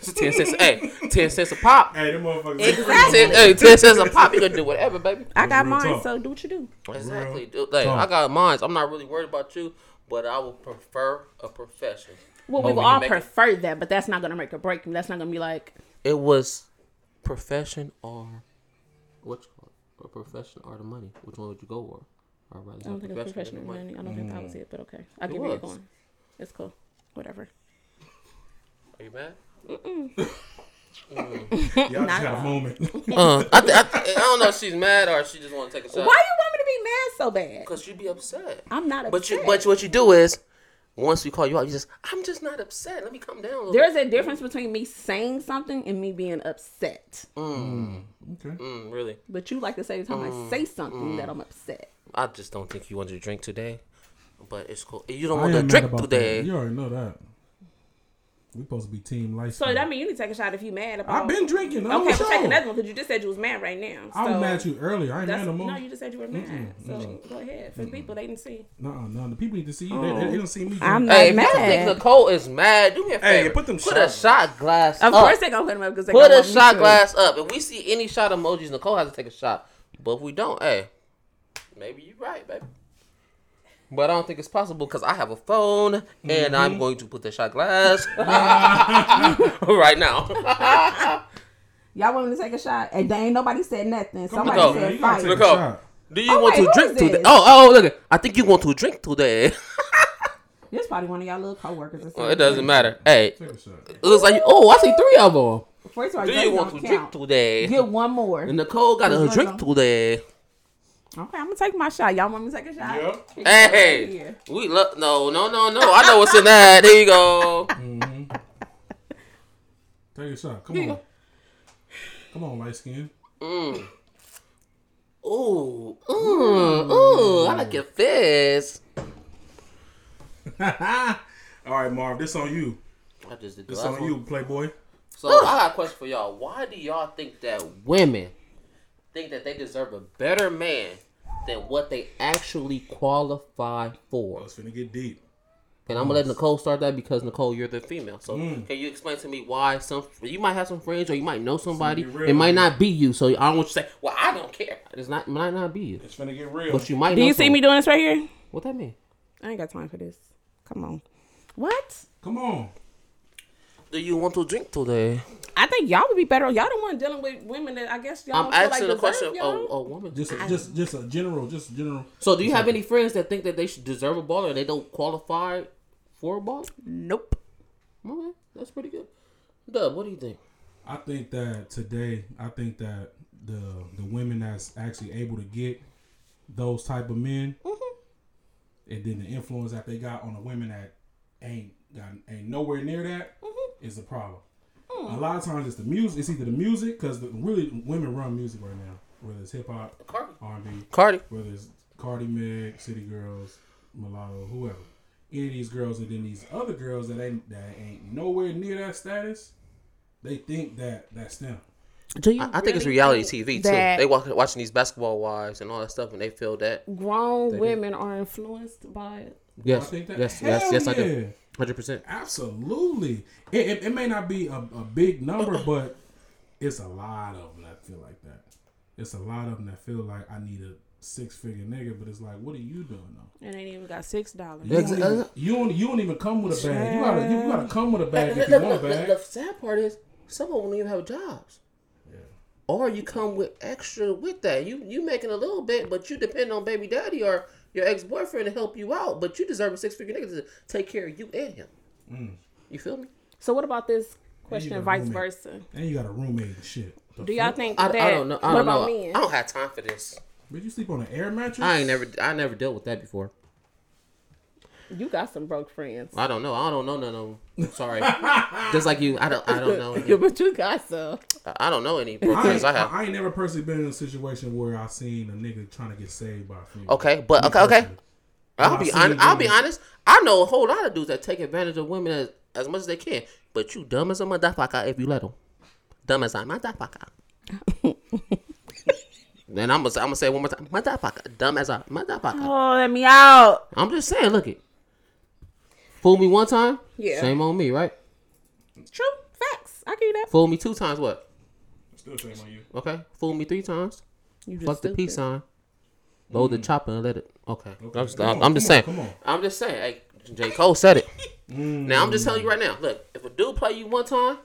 It's ten cents. hey, ten cents a pop. Hey, them motherfuckers. Exactly. Ten, hey, ten cents a pop. You can do whatever, baby. I got real mine, talk. so do what you do. Exactly. dude. Like, talk. I got mine. I'm not really worried about you, but I would prefer a profession. Well, we Over will all make it- prefer that, but that's not gonna make or break me. That's not gonna be like It was profession or what you call it? A profession or the money. Which one would you go for? Or I don't think it's professional or the money. I don't think that was mm. it, but okay, I'll It give you where was. you're going. It's cool. Whatever. Are you mad? Y'all just had a moment. Uh, I, th- I, th- I don't know if she's mad or she just want to take a shot. Why you want me to be mad so bad? Because you'd be upset. I'm not upset. But you, but what you do is, once we call you out, you just, I'm just not upset. Let me calm down. A little There's a difference between me saying something and me being upset. Mm. Okay. Mm, really? But you like to say the time I say something that I'm upset. I just don't think you wanted to drink today. But it's cool. You don't I want to drink today. that. You already know that. We supposed to be team life. So that means you need to take a shot if you mad about. I've been drinking. Okay, on but the take another one because you just said you was mad right now. I so was mad at you earlier. I ain't mad no more. no, you just said you were mad. So go ahead. For the people, they didn't see. No, no, the people need to see you. They, they, they don't see me. I'm drink. not Hey, mad. think Nicole is mad, do me a Hey, favor. put them Put a shot glass Of up. course they gonna put them up because they Put gonna a want me shot glass up. If we see any shot emojis, Nicole has to take a shot. But if we don't, hey, maybe you're right, baby. But I don't think it's possible because I have a phone and Mm-hmm. I'm going to put the shot glass right now. Y'all want me to take a shot? And they ain't nobody said nothing. Somebody on, man, said you fight. take Look a up. shot. Do you Oh, want wait, to drink today? Oh, oh, look. I think you want to drink today. This probably one of y'all little coworkers. Or something. well, it doesn't matter. Hey, Take a shot. it looks like oh, I see three of them. First of all, Do you want to don't drink today? Get one more. And Nicole got a drink don't- today. Okay, I'm gonna take my shot. Y'all want me to take a shot? Yeah. You go, right Hey, here. we look. No, no, no, no. I know what's in that. There you go. Take a shot. Come Here on. Come on, light skin. Mm. Ooh, ooh, ooh. I like your fist. All right, Marv. This on you. I just did This on you, Playboy. So I got a question for y'all. Why do y'all think that women think that they deserve a better man than what they actually qualify Oh, for? it's finna get deep. And I'm gonna let Nicole start that because Nicole, you're the female. So Mm. can you explain to me why some you might have some friends or you might know somebody. It's It might not be you. So I don't want you to say, "Well, I don't care." It's not it might not be you, It's finna get real. but you might. Do know you see some- me doing this right here? What that mean? I ain't got time for this. Come on. What? Come on. Do you want to drink today? I think y'all would be better. Y'all the one dealing with women that I guess y'all I'm feel asking like the question. deserve A, y'all. a woman. Just, just, just a general, just general. So, do you have any friends that think that they should deserve a baller and they don't qualify for a ball? Nope. Okay, that's pretty good. Dub, what do you think? I think that today, I think that the the women that's actually able to get those type of men, mm-hmm. and then the influence that they got on the women that ain't got ain't nowhere near that mm-hmm. Is a problem. Hmm. A lot of times it's the music. It's either the music because the really women run music right now, whether it's hip hop, R and B, Cardi. whether it's Cardi Meg, City Girls, Mulatto, whoever. Any of these girls, and then these other girls that ain't that ain't nowhere near that status, they think that that's them. Do you? I, I think it's reality think TV too. They watch, watching these basketball wives and all that stuff, and they feel that. Grown They do. women are influenced by it. Yes, I think that. yes, yes, Hell yes. I do. Hundred percent. Absolutely. It, it, it may not be a, a big number, but it's a lot of them that feel like that. It's a lot of them that feel like I need a six figure nigga, but it's like, what are you doing though? And ain't even got six dollars. You don't, even, uh, you don't, even come with a bag. You gotta, you gotta come with a bag if you want a The, bag. the sad part is some of them don't even have jobs. Yeah. Or you come with extra with that. You you making a little bit, but you depend on baby daddy or your ex boyfriend to help you out. But you deserve a six figure nigga to take care of you and him. Mm. You feel me? So what about this question, got vice roommate. versa? And you got a roommate and shit. The Do y'all fuck? think I, that? I don't know. I don't about know. men? I don't have time for this. Did you sleep on an air mattress? I ain't never I never dealt with that before. You got some broke friends. I don't know. I don't know none of them. Sorry. Just like you, I don't. I don't know. Yeah, Any, but you got some. I don't know any broke I friends I have. I ain't never personally been in a situation where I seen a nigga trying to get saved by a female. Okay, but Me okay, okay. personally. I'll Well, be I seen honest. I'll be women- honest. I know a whole lot of dudes that take advantage of women as, as much as they can. But you dumb as a motherfucker if you let them. Dumb as a motherfucker. then I'm gonna I'm gonna say it one more time. Motherfucker. Dumb as a motherfucker. Oh, let me out. I'm just saying. Look it. Fool me one time. Yeah. Shame on me, right? True facts. I give you that. Fool me two times. What? Still shame on you. Okay. Fool me three times. You just Fuck the stupid. peace sign. Load the mm. chopper and let it. Okay. I'm just, Come I'm, on, I'm just come on, saying. come on. I'm just saying. Hey, J. Cole said it. Mm. Now I'm just telling you right now. Look, if a dude play you one time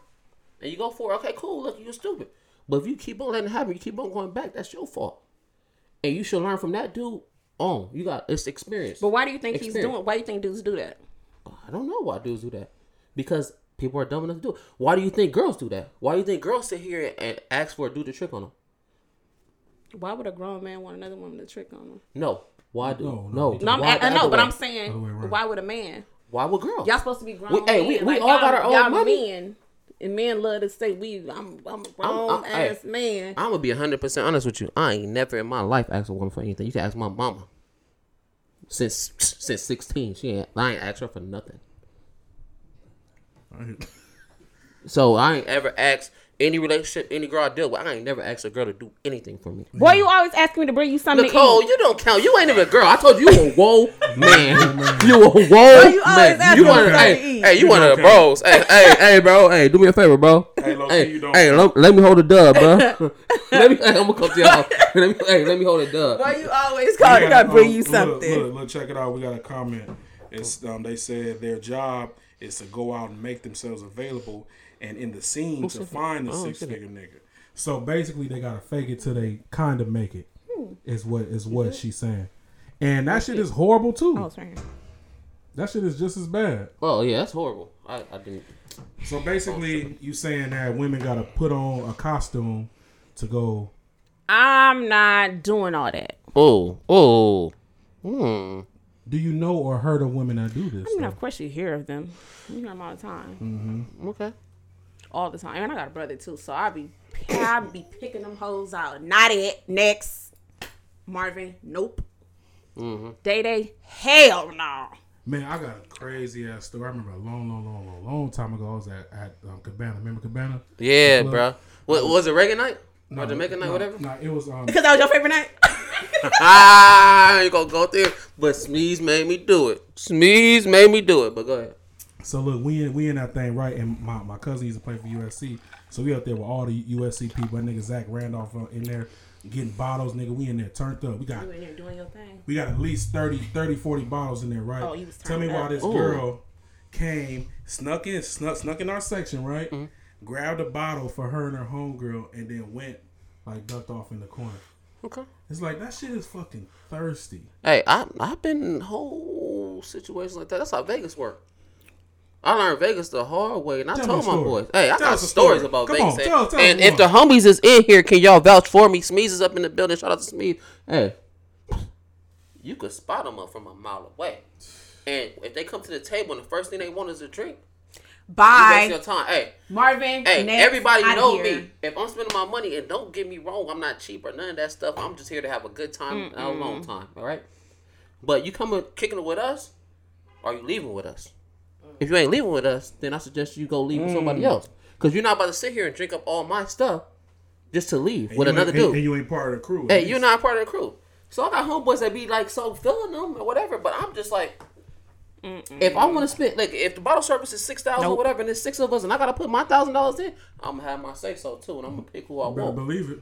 and you go for it, okay, cool. Look, you're stupid. But if you keep on letting it happen, you keep on going back. That's your fault. And you should learn from that dude. On you got it's experience. But why do you think he's doing? Why do you think dudes do that? I don't know why dudes do that. Because people are dumb enough to do it. Why do you think girls do that? Why do you think girls sit here and ask for a dude to trick on them? Why would a grown man want another woman to trick on him? No. Why do No, no? no. No, I'm, Why I, I know, but? I'm saying, Other way around. why would a man? Why would girls? Y'all supposed to be grown. We- hey, we- we Like, all got our own y'all money. Men, and men love to say we. I'm, I'm a grown I'm- hey, ass man. I'm gonna be hundred percent honest with you. I ain't never in my life asked a woman for anything. You can ask my mama. Since since sixteen, she ain't. I ain't asked her for nothing. So I ain't ever asked any relationship, any girl I deal with. I ain't never asked a girl to do anything for me. Boy, you always asking me to bring you something Nicole, to eat. you don't count. You ain't even a girl. I told you you a whoa man. you a whoa you always man. ask You me one of the, something to hey, eat. hey, you You one of the bros. Hey, hey, hey, bro. Hey, do me a favor, bro. Hey, low-key, hey, you don't hey, let, let me hold the dub, bro. let me. Hey, I'm gonna come to y'all. Let me. Hey, let me hold the dub. Boy, you always We call to bring um, you look, something. Look, look, check it out. We got a comment. It's um, they said their job is to go out and make themselves available and in the scene to find the Oh, six figure nigga. So basically, they gotta fake it till they kind of make it. Is what is what she's saying, and that shit is horrible too. Oh, it's right here. That shit is just as bad. Oh yeah, that's horrible. I, I didn't. So basically, you saying that women gotta put on a costume to go. I'm not doing all that. Oh, oh. Hmm. Do you know or heard of women that do this? I mean, though? of course you hear of them. You hear them all the time, Okay. All the time. And I got a brother too, so I be I be picking them hoes out. Not it. Next, Marvin. Nope. Mm-hmm. Day Day. Hell no. Man, I got a crazy ass story. I remember a long, long, long, long, long time ago. I was at, at um, Cabana. Remember Cabana? Yeah, Look. bro. What was it? Reggae night or Jamaican night, no, whatever. No, it was um. Because that was your favorite night. ah, you gonna go there? But Smeeze made me do it. Smeeze made me do it. But go ahead. So look, we in we in that thing right, and my, my cousin used to play for USC. So we out there with all the USC people. That nigga Zach Randolph uh, in there getting bottles, nigga. We in there turned up. We got you in there doing your thing. we got at least 30, 30 40 bottles in there, right? Oh, you was Tell me turned why this Ooh. girl came, snuck in, snuck, snuck in our section, right? Mm-hmm. Grabbed a bottle for her and her homegirl, and then went like ducked off in the corner. Okay. It's like that shit is fucking thirsty. Hey, I I've been in whole situations like that. That's how Vegas work. I learned Vegas the hard way, and I Tell told my boys, "Hey, I Tell got us stories story. about Come Vegas." on, and tell- tell and if the homies is in here, can y'all vouch for me? Smeeze is up in the building. Shout out to Smeeze. Hey, you could spot them up from a mile away, and if they come to the table and the first thing they want is a drink, you waste Bye, your time. Hey, Marvin. Hey, next, everybody outta know here. me. If I'm spending my money, and don't get me wrong, I'm not cheap or none of that stuff. I'm just here to have a good time, and a long time. All right. But you coming kicking it with us, or you leaving with us? If you ain't leaving with us, then I suggest you go leave with somebody mm. else, because you're not about to sit here and drink up all my stuff just to leave with another dude. and, and you ain't part of the crew. Hey, you're not part of the crew. So I got homeboys that be like so feeling them or whatever, but I'm just like, if I want to spend like if the bottle service is six thousand or whatever, and there's six of us, and I gotta put my thousand dollars in, I'm gonna have my say so too, and I'm gonna pick who I Better want. believe it.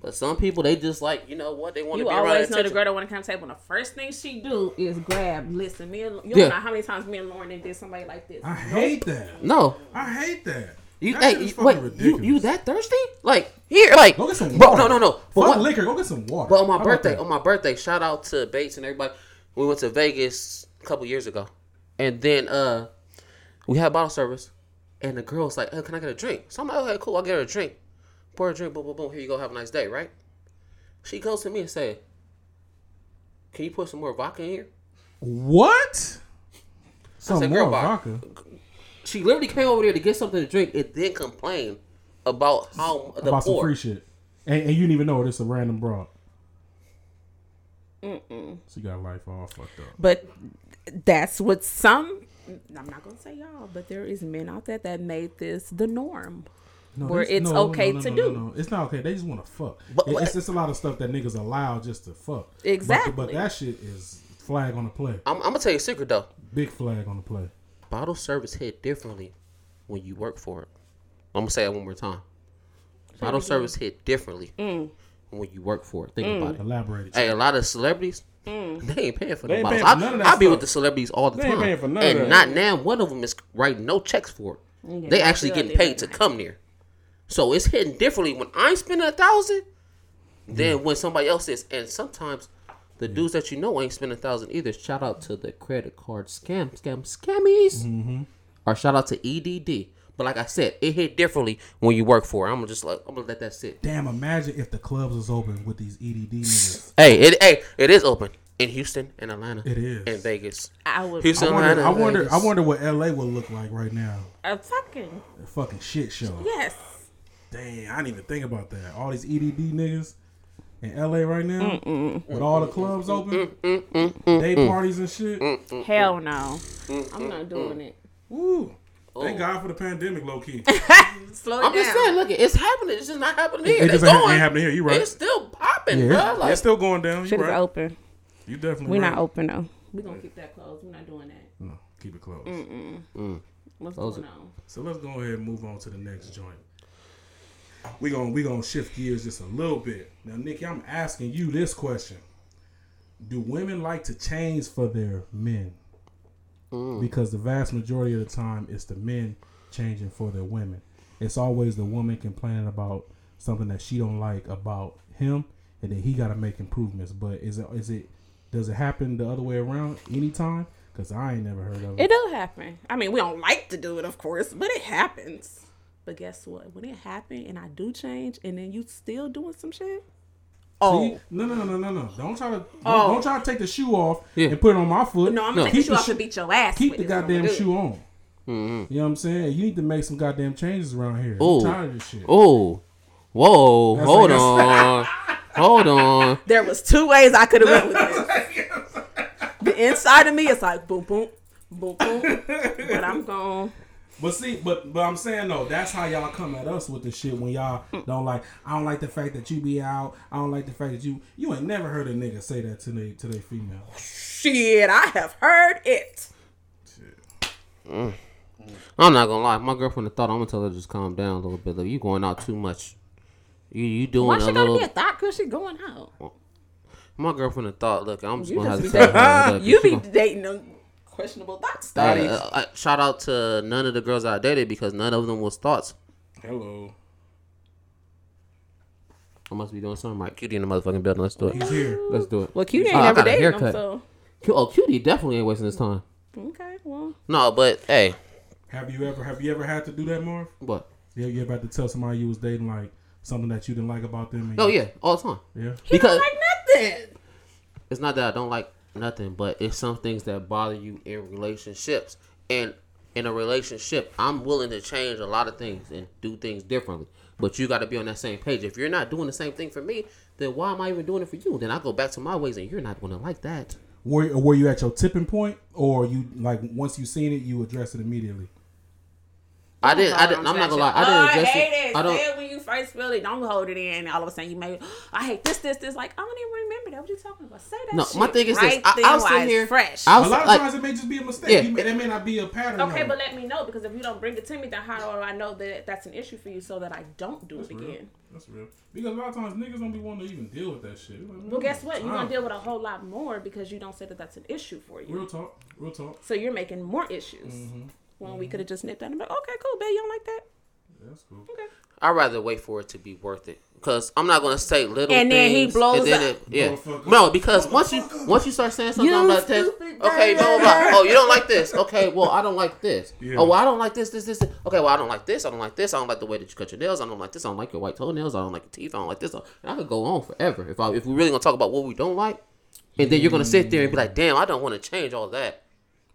But some people they just like you know what they want to You be around always know the attention. girl that want to come to the table. and The first thing she do is grab. Listen, me and you Yeah. don't know how many times me and Lauren did somebody like this. I hate that. No, I hate that. you That hey shit is you- fucking wait you ridiculous. you that thirsty? Like here like Go get some bro, water. no no no. But Fuck what- liquor. Go get some water. But on my How birthday, on my birthday, shout out to Bates and everybody. We went to Vegas a couple years ago, and then uh, we had bottle service, and the girl was like, "Oh, can I get a drink?" So I'm like, "Okay, cool, I'll get her a drink." Pour a drink, boom, boom, boom. Here you go, have a nice day, right? She goes to me and say, "Can you put some more vodka in here?" What? Some said, more "Girl, vodka. She literally came over there to get something to drink, and then complained about how the about some free shit. And, and you didn't even know this a random broad. Mm-mm. She got life all fucked up. But that's what some. I'm not gonna say y'all, but there is men out there that made this the norm. No, Where this- it's okay to do. It's not okay. They just want to fuck. But It- it's just a lot of stuff that niggas allow just to fuck. But- Exactly. But, that shit is flag on the play. I'm, I'm gonna tell you a secret though. Big flag on the play. bottle service hit differently when you work for it. I'm gonna say it one more time. Bottle service hit differently Mm. when you work for it. Think about it. Elaborate. Hey, a lot of celebrities, Mm. they ain't paying for They the ain't bottles. paying for none I, of that I be with the celebrities all the They ain't time, paying for none of and that. not now one of them is writing no checks for it. They actually getting paid to come there. So it's hitting differently when I'm spending a thousand than when somebody else is. And sometimes the dudes that you know ain't spending a thousand either. Shout out to the credit card scam, scam, scammies. Mm-hmm. Or shout out to EDD. But like I said, it hit differently when you work for it. I'm gonna just like I'm gonna let that sit. Damn, imagine if the clubs was open with these EDD niggas. Hey, it hey, it is open. in Houston and Atlanta. It is. in Vegas. I would. Houston, I wonder. Atlanta, I wonder. Vegas. I wonder what LA would look like right now. A fucking A fucking shit show. yes. Dang, I didn't even think about that. All these EDD niggas in LA right now, mm, mm, mm, with all the clubs open, day parties and shit. Hell no. I'm not doing it. Woo! Oh. Thank God for the pandemic, low key. Slow it I'm down. just saying, look, it's happening. It's just not happening here. It It's just ain't, going. ain't happening here. You right? It's still popping, Yeah, bro. Like, it's still going down. You Shit is right? open. You definitely. We're right. not open though. We're gonna keep that closed. We're not doing that. No, keep it closed. What's Close going it. on? So let's go ahead and move on to the next joint. We gonna we gonna shift gears just a little bit. Now, Nikki, I'm asking you this question: Do women like to change for their men? Mm. Because the vast majority of the time, it's the men changing for their women. It's always the woman complaining about something that she don't like about him, and then he got to make improvements. But is it is it does it happen the other way around anytime? Because I ain't never heard of it. It do happen. I mean, we don't like to do it, of course, but it happens. But guess what? When it happen and I do change, and then you still doing some shit. Oh See? No, no, no, no, no. Don't try to don't, Oh. don't try to take the shoe off Yeah. and put it on my foot. no, I'm No. gonna Keep take you the off shoe- and beat your ass. Keep with the it, is what I'm goddamn gonna do. shoe on. Mm-hmm. You know what I'm saying? You need to make some goddamn changes around here. Ooh. I'm tired of this shit. oh, whoa, That's hold like- on, hold on. There was two ways I could have went with this. the inside of me is like boom, boom, boom, boom. But I'm going. But see, but but I'm saying though, that's how y'all come at us with the shit when y'all hmm. don't like. I don't like the fact that you be out. I don't like the fact that you you ain't never heard a nigga say that to they to their female. Oh, shit, I have heard it. Mm. I'm not gonna lie. My girlfriend thought I'm gonna tell her to just calm down a little bit. Like you going out too much. You you doing Why a she gotta little. be a thought? Cause she going out. my girlfriend thought, look, I'm just You gonna have to be, tell her. look, you be gonna- dating them questionable thoughts. Uh, uh, shout out to none of the girls I dated because none of them was thoughts. Hello, I must be doing something right. Cutie in the motherfucking building. Let's do it. he's here. Let's do it. Well, cutie Oh, ain't I never got a dated him, haircut. so Oh, cutie definitely ain't wasting his time. okay. Well, No, but hey, Have you ever have you ever had to do that, Marv? what? Yeah, you ever had to tell somebody you was dating like something that you didn't like about them? and Oh you- yeah, all the time. yeah. he Because- don't like nothing. It's not that I don't like nothing, but it's some things that bother you in relationships. And in a relationship, I'm willing to change a lot of things and do things differently. But you got to be on that same page. If you're not doing the same thing for me, then why am I even doing it for you? Then I go back to my ways, and you're not going to like that. Were were you at your tipping point, or you like once you seen it, you address it immediately? I didn't. I didn't. I'm not gonna lie. I didn't oh, address I hate it. it. I don't. Say it when you first feel it. Don't hold it in. All of a sudden, you may. I hate this, this, this. Like I don't even remember that. What you talking about? Say that. No, shit my thing is right this. I, then I'll while sit it's here. fresh. I'll A lot of like, times it may just be a mistake. Yeah. You may, that may not be a pattern. Okay, but let me know because if you don't bring it to me, then how do I know that that's an issue for you so that I don't do it real. again? That's real. Because a lot of times niggas don't be wanting to even deal with that shit. Like, Well, guess what? You're gonna deal with a whole lot more because you don't say that that's an issue for you. Real talk. Real talk. So you're making more issues. Mm-hmm. When we could have just nipped that and been like, okay, cool, babe, you don't like that? That's cool. Okay. I'd rather wait for it to be worth it. Cause I'm not gonna say little And then he things, blows and then up. It, yeah, Motherfucker. no, because once you once you start saying something You about that, stupid okay, blah, blah, blah. oh, you don't like this, okay, well, I don't like this. Yeah. Oh, well, I don't like this, this, this, this. Okay, well, I don't like this, I don't like this, I don't like the way that you cut your nails, I don't like this, I don't like your white toenails, I don't like your teeth, I don't like this. And I could go on forever if I if we really gonna talk about what we don't like, and then you're gonna sit there and be like, damn, I don't want to change all that.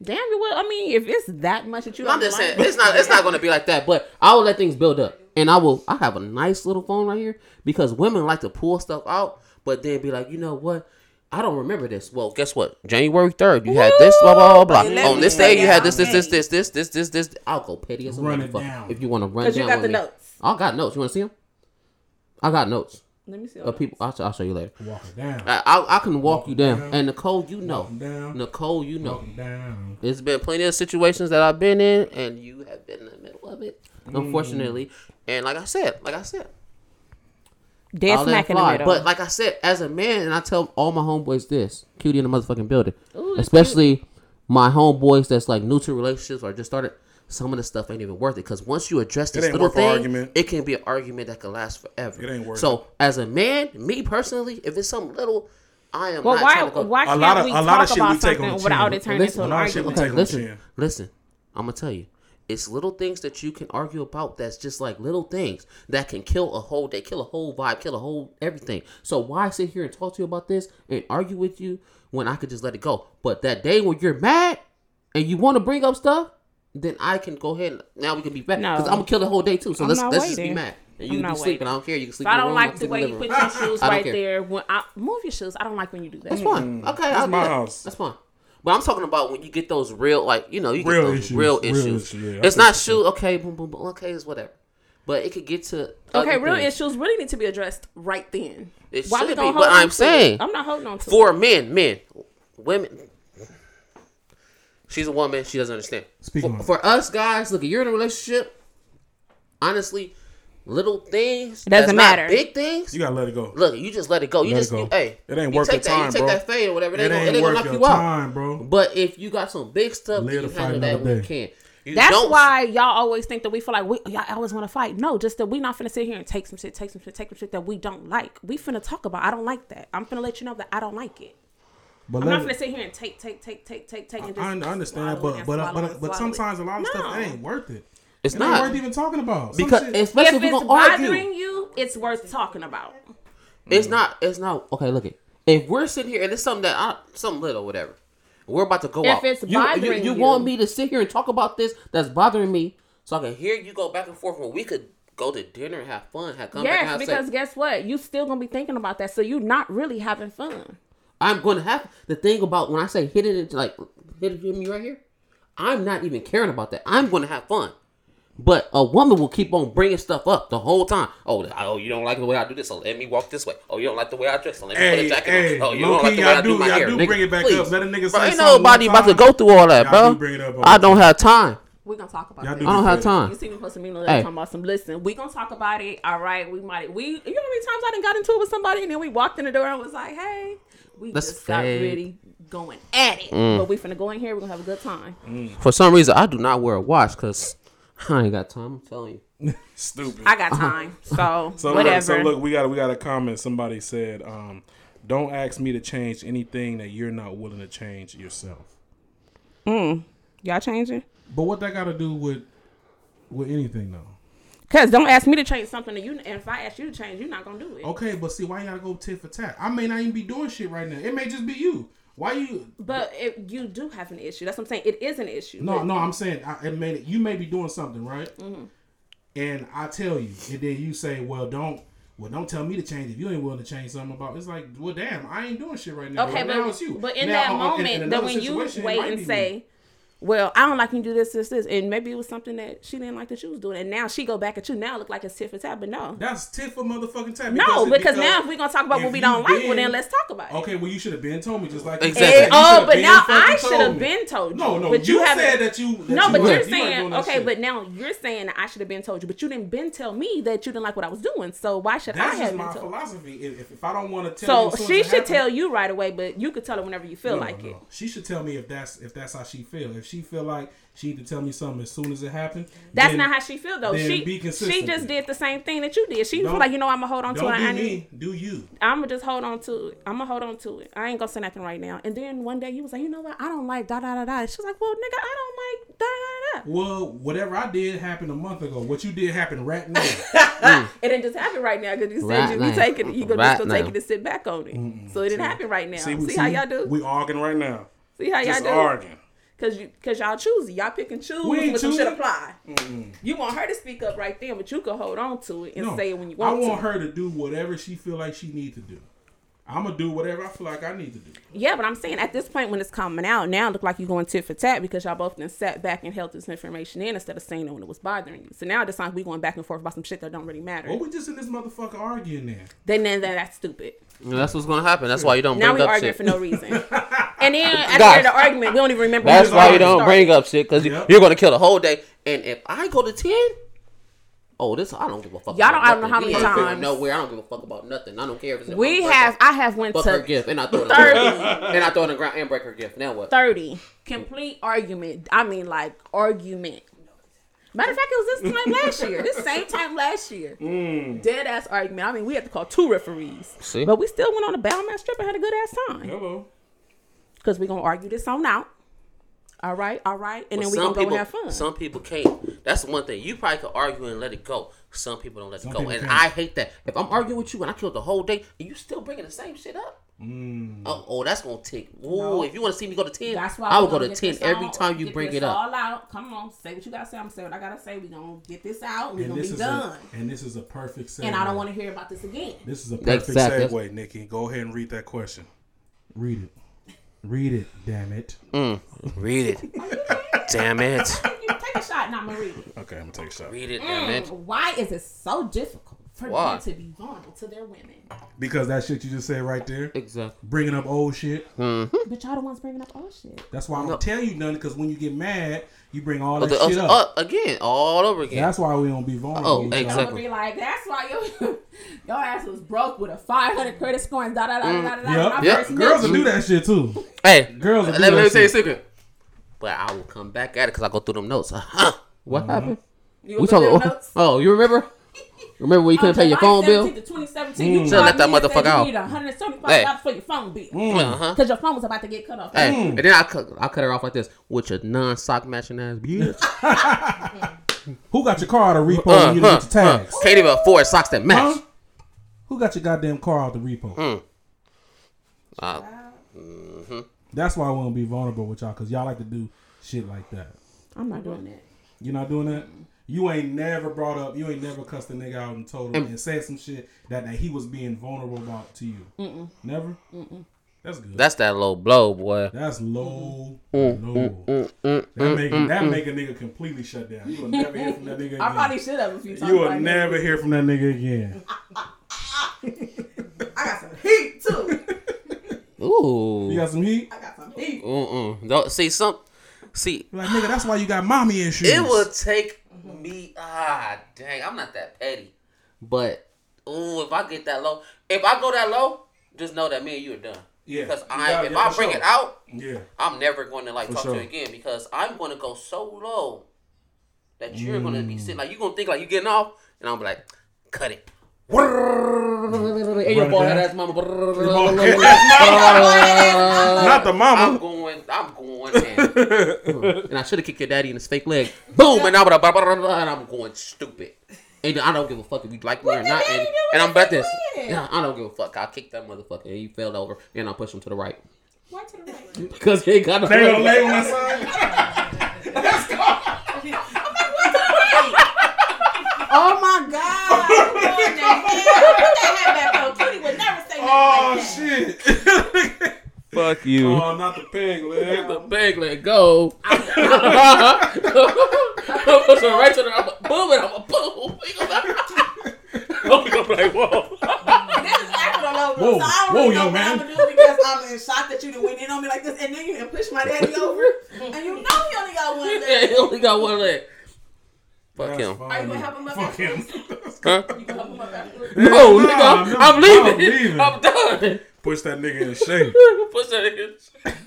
Damn, you will. I mean, if it's that much that you I'm don't just like, saying it's not it's not gonna be like that, but I will let things build up, and I will. I have a nice little phone right here because women like to pull stuff out, but then be like, you know what? I don't remember this. Well, guess what? January third, you had this, blah blah blah blah. On this day, you had this, this, this, this, this, this, this, this. I'll go petty as a Run motherfucker if you want to run because down you got with the me. notes. I got notes. You want to see them? I got notes. Let me see. Uh, people, I'll, I'll show you later. Walk it down. I, I, I can walk you down. down. And Nicole, you know. Down. Nicole, you know. Walk 'em down. There's been plenty of situations that I've been in, and you have been in the middle of it, unfortunately. Mm. And like I said, like I said, Dead I'll smack in the fly. middle. But like I said, as a man, and I tell all my homeboys this, cutie in the motherfucking building, Ooh, that's especially my homeboys that's like new to relationships or just started. Some of the stuff ain't even worth it because once you address this little thing, argument. it can be an argument that can last forever. It ain't worth So as a man, me personally, if it's something little, I am well, not why trying to go. why can't lot of- we a lot talk of shit we about take on something the without chin. it turning Listen, into an a lot of shit we argument? Okay, listen, listen. I'm gonna tell you. It's little things that you can argue about that's just like little things that can kill a whole day, kill a whole vibe, kill a whole everything. So why sit here and talk to you about this and argue with you when I could just let it go? But that day when you're mad and you want to bring up stuff, then I can go ahead and now we can be back. No. Because I'm gonna kill the whole day too. So I'm let's not let's just be mad. And I'm you can not be sleeping. waiting. I don't care. You can sleep. So I in the don't room, like can the way you put your shoes right care. there. When I move your shoes, I don't like when you do that. That's fine. Okay, I'll do my that. house. That's fine. But I'm talking about when you get those real, like you know, you Real get those issues. real Real issues. issue, yeah, it's not shoot. shoe. Okay, boom, boom, boom. Okay, it's whatever. But it could get to Okay, real things. issues really need to be addressed right then. It Why we should gonna be, hold but I'm saying it? I'm not holding on to it. for men, men, women. She's a woman. She doesn't understand. Speak for, for us guys, look, you're in a relationship. Honestly, little things It doesn't that's not matter. Big things. You gotta let it go. Look, you just let it go. You Let it just go. you- hey, It ain't you worth take the that, time, You take bro. that fade or whatever. They It gonna, ain't gonna worth knock your you out. time, bro. But if you got some big stuff, Live then you handle that another when you can. You That's don't- why y'all always think that we feel like we y'all always want to fight. No, just that we not finna sit here and take some shit, take some shit, take some shit that we don't like. We finna talk about. I don't like that. I'm finna let you know that I don't like it. But I'm let not it- finna sit here and take, take, take, take, take, take, and just. I, I understand, swallow it but but but but sometimes a lot of stuff ain't worth it. It's not worth even talking about. Some because shit- especially If if, it's we're gonna argue. bothering you, it's worth talking about. It's not. It's not. Okay, look it. If we're sitting here and it's something that I, something little, whatever, we're about to go If out. it's you, bothering you, you. want me to sit here and talk about this that's bothering me, so I can hear you go back and forth when we could go to dinner and have fun, have come back and Yes, have because sex. guess what? You still gonna be thinking about that, so you're not really having fun. I'm going to have the thing about when I say hit it into like hit it hit me right here. I'm not even caring about that. I'm going to have fun. But a woman will keep on bringing stuff up the whole time. Oh, oh, you don't like the way I do this, so let me walk this way. Oh, you don't like the way I dress, so let me put a jacket hey, on. Oh, you don't like the way I y'all do do- my y'all hair. do Nigga, bring it back please. up. Let a nigga Bro, say ain't nobody one about to go through all that, Y'all bro. do bring it up all I don't time. have time. We're gonna talk about Y'all do I don't have petty. time. You see me posting me like Hey. talking about some. Listen, we gonna talk about it. All right, we might. We you know how many times I done got into it with somebody and then we walked in the door and was like, hey, we That's just got fake. really going at it. Mm. But we finna go in here. We're gonna have a good time. For some reason, I do not wear a watch because I ain't got time. I'm telling you. Stupid. I got time, so, So whatever. look, so look, we got we got a comment. Somebody said, um, "Don't ask me to change anything that you're not willing to change yourself." Y'all changing? But what that got to do with with anything though? Cause don't ask me to change something that you. And if I ask you to change, you're not gonna do it. Okay, but see, why you gotta go tit for tat? I may not even be doing shit right now. It may just be you. Why you? But if you do have an issue, that's what I'm saying. It is an issue. No, but- no, I'm saying I, it may you may be doing something right, Mm-hmm. and I tell you, and then you say, well, don't. Well, don't tell me to change if you ain't willing to change something about. It's like, well, damn, I ain't doing shit right now. Okay, right but now it's you. but in Now, that uh, moment, in that when you wait and say. "Well, I don't like you do this, this, this," and maybe it was something that she didn't like that you was doing, and now she go back at you. Now it look like it's tit for tat, but no, that's tit for motherfucking tat. no, it- because, now if we're gonna talk about what we don't like, well then let's talk about it. Okay, well, you should have been told me just like Exactly. oh, but now I should have been told you. No, no, but you, you, said that you. That no, you but you're saying that okay, shit. but now you're saying that I should have been told you, but you didn't been tell me that you didn't like what I was doing. So why should That's I have been my told? philosophy. If, if, if I don't want to tell So she should tell you right away, but you could tell her whenever you feel like it. She should tell me if that's if that's how she feel. If she feel like she need to tell me something as soon as it happened. That's then not how she feel though. She be she just did the same thing that you did. She feel like you know I'm gonna hold on to it. do I need, me. Do you? I'm gonna just hold on to it. I'm gonna hold on to it. I ain't gonna say nothing right now. And then one day you was like, you know what? I don't like da da da da. She was like, well, nigga, I don't like da da da. Well, whatever I did happened a month ago. What you did happened right now. It didn't just happen right now because you said Right you be now. taking it. You gonna Right just gonna take it and sit back on it. So it didn't happen right now. See, we, how y'all do? We arguing right now. see how y'all Just do? arguing. Cause you, cause y'all choosy. Y'all pick and choose We ain't when some shit choosing. apply. You want her to speak up right then, but you can hold on to it and No, say it when you want. To. I want, want to. her to do whatever she feel like she need to do. I'm gonna do whatever I feel like I need to do. Yeah, but I'm saying at this point when it's coming out, now it look like you're going tit for tat because y'all both then sat back and held this information in instead of saying it when it was bothering you. So now it just like we going back and forth about some shit that don't really matter. Well, we just in this motherfucker arguing there. Then then then that's stupid. And that's what's gonna happen. That's why you don't Now bring we up arguing shit. for no reason. and then at the Guys, the argument, we don't even remember. That's why you don't started. bring up shit because Yep. you're gonna kill the whole day. And if I go to ten, oh, this I don't give a fuck. Y'all about don't- I don't know nothing. how many ain't going times- Nowhere. I don't give a fuck about nothing. I don't care if it's. a We have. I have went Fuck her to gift and I throw it 30. ground. and I throw it on the ground and break her gift. Now what? thirty complete argument. I mean, like argument. Matter of fact, it was this time last year. This same time last year. Mm. Dead ass argument. I mean, we had to call two referees. See? But we still went on a Bellman strip and had a good ass time. Hello. Because we're going to argue this on out. All right, all right, and then we some gonna go people, and have fun. some people can't. That's the one thing. You probably could argue and let it go. Some people don't let Some it go, and can't. I hate that. If I'm arguing with you and I killed the whole day, and you still bringing the same shit up, Mm. oh, oh, that's gonna take. Ooh, No. if you want to see me go to ten, That's why I we will go gonna ten every all- time you get bring this it up. All out. Come on, say what you gotta say. I'm saying what I gotta say. We gonna get this out. and We And gonna this be done. a and this is a perfect segue. and I don't want to hear about this again. This is a perfect Exactly. segue. Nikki, go ahead and read that question. Read it. Read it. Damn it. Mm, read it. damn it. Take you- take a shot and I'm gonna read it. Okay, I'm gonna take a shot. Read it. Damn it. Mm, Why is it so difficult for Why? men to be vulnerable to their women? Because that shit you just said right there, Exactly. bringing up old shit. Hmm. But y'all the ones bringing up old shit. That's why I No. don't tell you nothing. Because when you get mad, you bring all Oh, that the- shit oh, up. oh, again, all over again. That's why we don't be vulnerable. Oh, with each other. exactly. I'm gonna be like, that's why your your ass was broke with a 500 credit score and da da da da mm. da da. when I Yep. Yep. first met Girls will you. do that shit too. Hey, Girls will let, do let that me tell you a shit. secret. But I will come back at it because I go through them notes. Huh? What happened? You We gonna put talking? them notes? Oh, you remember? Remember when you couldn't On pay your phone bill? 17th to 2017, you Should've let that me and said motherfucker out. You need 175 Hey. for your phone bill Uh huh. because your phone was about to get cut off. Hey, and then I cut, I cut her off like this with your non sock matching ass bitch. Who got your car out of repo Uh, when you huh, didn't get your huh. tags? Can't even afford socks that match. Huh? Who got your goddamn car out the repo? Mm. Uh, That's why I don't be vulnerable with y'all because y'all like to do shit like that. I'm not doing that. You're not doing that. You ain't never brought up. You ain't never cussed a nigga out and told him And- and said some shit that, that he was being vulnerable about to you. Never. That's good. that's that low blow, boy. That's low, Mm, low. that make that make a nigga completely shut down. You will never hear from that nigga again. I probably should have a few times. You will like never hear from that nigga again. I got some heat too. Ooh. You got some heat. I got some heat. Mm-mm. Don't see some. See, You're like nigga, that's why you got mommy issues. it will take me. Ah, dang, I'm not that petty. But ooh, if I get that low, if I go that low, just know that me and you are done. Yeah. Because I, if I bring sure. it out, Yeah. I'm never going to like For talk sure. to you again because I'm going to go so low that you're going to be Mm. sitting like you're going to think like you getting off, and I'm be like, cut it. Hey, your down. that's mama. Not the mama. going, I'm going, in. And I should have kicked your daddy in his fake leg. Boom, and I'm, and I'm going stupid. And I don't give a fuck if you like me or not. And, and I'm about this. Yeah, I don't give a fuck. I kicked that motherfucker and he fell over, and I pushed him to the right Why to the right? because he ain't got no. They gonna lay on that side. Oh my God! What the hell? Put that hat back on. Kitty would never say nothing Oh like that. shit. Fuck you. oh, not the pig leg. the big leg go. Push him right to the I'm a boom and I'm a boom. I'm gonna be like, whoa. This is after the logo, Whoa, so I don't whoa, really know young what man. I'm gonna do because I'm in shock that you done went in on me like this, and then you done push my daddy over, and you know he only got one leg. Yeah, leg. he only got one leg. Fuck That's him. funny. Are you gonna help him up? Fuck him. Huh? You gonna help him up afterwards? No, Nah, nigga, I'm, no, I'm leaving. I'm leaving. I'm done. Push that nigga in shape. Push that nigga.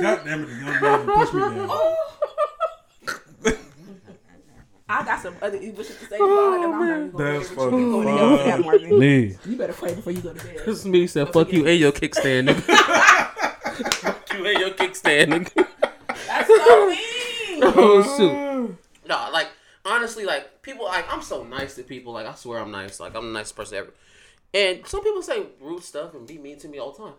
God damn it, the young man push me down. I got some other evil shit to say about oh, him. I'm not even gonna That's go there with you. fucking You go to hell with that, Marvin. funny. You better pray before you go to bed. This is me said, fuck you and your kickstand, nigga. fuck you and your kickstand, nigga. That's so mean. Oh, shoot. No, like, honestly, like, people, like, I'm so nice to people. Like, I swear I'm nice. Like, I'm the nicest person ever. And some people say rude stuff and be mean to me all the time.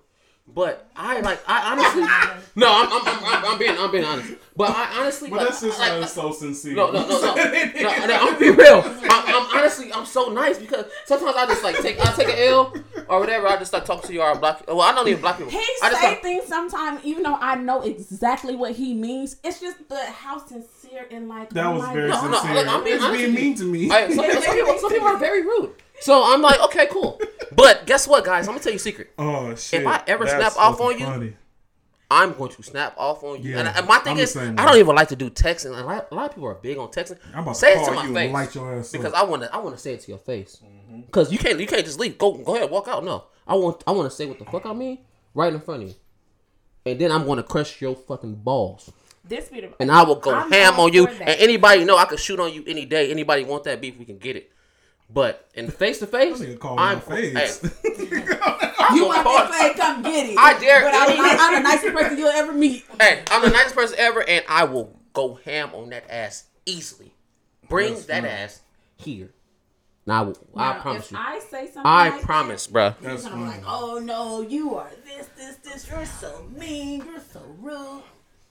But I like I honestly no I'm I'm, I'm, I'm, I'm being I'm being honest but I honestly But like, that's just like, uh, so sincere. No, no, no, no. no, no I'm be real. I'm, I'm honestly, I'm so nice because sometimes I just like take, I take an L or whatever. I just start talking to you or I block. Well, I don't even block people. He I just say start, things sometimes, even though I know exactly what he means. It's just the how sincere and like. That was my very No, no, sincere. look, I'm being being mean to me. I, some, some people, some people are very rude. So I'm like, okay, cool. But guess what, guys? I'm gonna tell you a secret. oh shit! If I ever That's snap off on you, funny. I'm going to snap off on you. Yeah, and, and my thing I'm is, I don't even like to do texting. A lot, a lot of people are big on texting. I'm about to say it call to my you face and light your ass because up. I want to. I want to say it to your face. Mm-hmm. Because you can't. You can't just leave. Go. Go ahead. Walk out. No. I want. I want to say what the fuck I mean right in front of you, and then I'm going to crush your fucking balls, This be the. and I will go I'm ham on you. that. And anybody know I can shoot on you any day. Anybody want that beef? We can get it. But in face to face, That nigga called me I'm face. Hey, You want gonna to say, come get it. I dare But I'm, any- I'm the nicest person you'll ever meet. hey, I'm the nicest person ever, and I will go ham on that ass easily. Bring That's that fine. ass here. Now I, will, I promise if you. I say something I like promise, bruh. that, That's you're gonna be fine. like, oh no, you are this, this, this. You're so mean. You're so rude.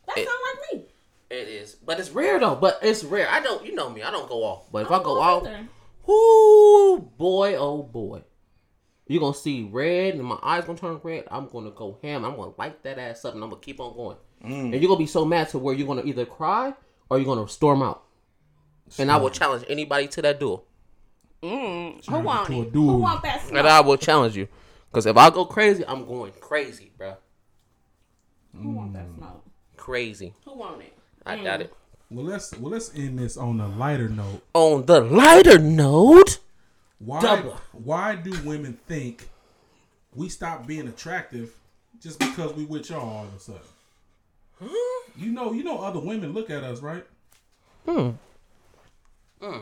That It- sound like me. It is, but it's rare though. But it's rare. I don't, you know me. I don't go off. But if I go off, whoo, boy, oh boy, you're gonna see red, and my eyes gonna turn red. I'm gonna go ham. I'm gonna light that ass up, and I'm gonna keep on going. Mm. And you're gonna be so mad to where you're gonna either cry or you're gonna storm out. And I will challenge anybody to that duel. Mm. Who Trying want to a it? duel. Who want that smoke? And I will challenge you. Because if I go crazy, I'm going crazy, bruh. Who want that smoke? Crazy. Who want it? I got it. Well, let's well let's end this on a lighter note. On the lighter note, Why Double. why do women think we stop being attractive just because we with y'all all of a sudden? Huh? You know, you know other women look at us, right? Hmm. Hmm.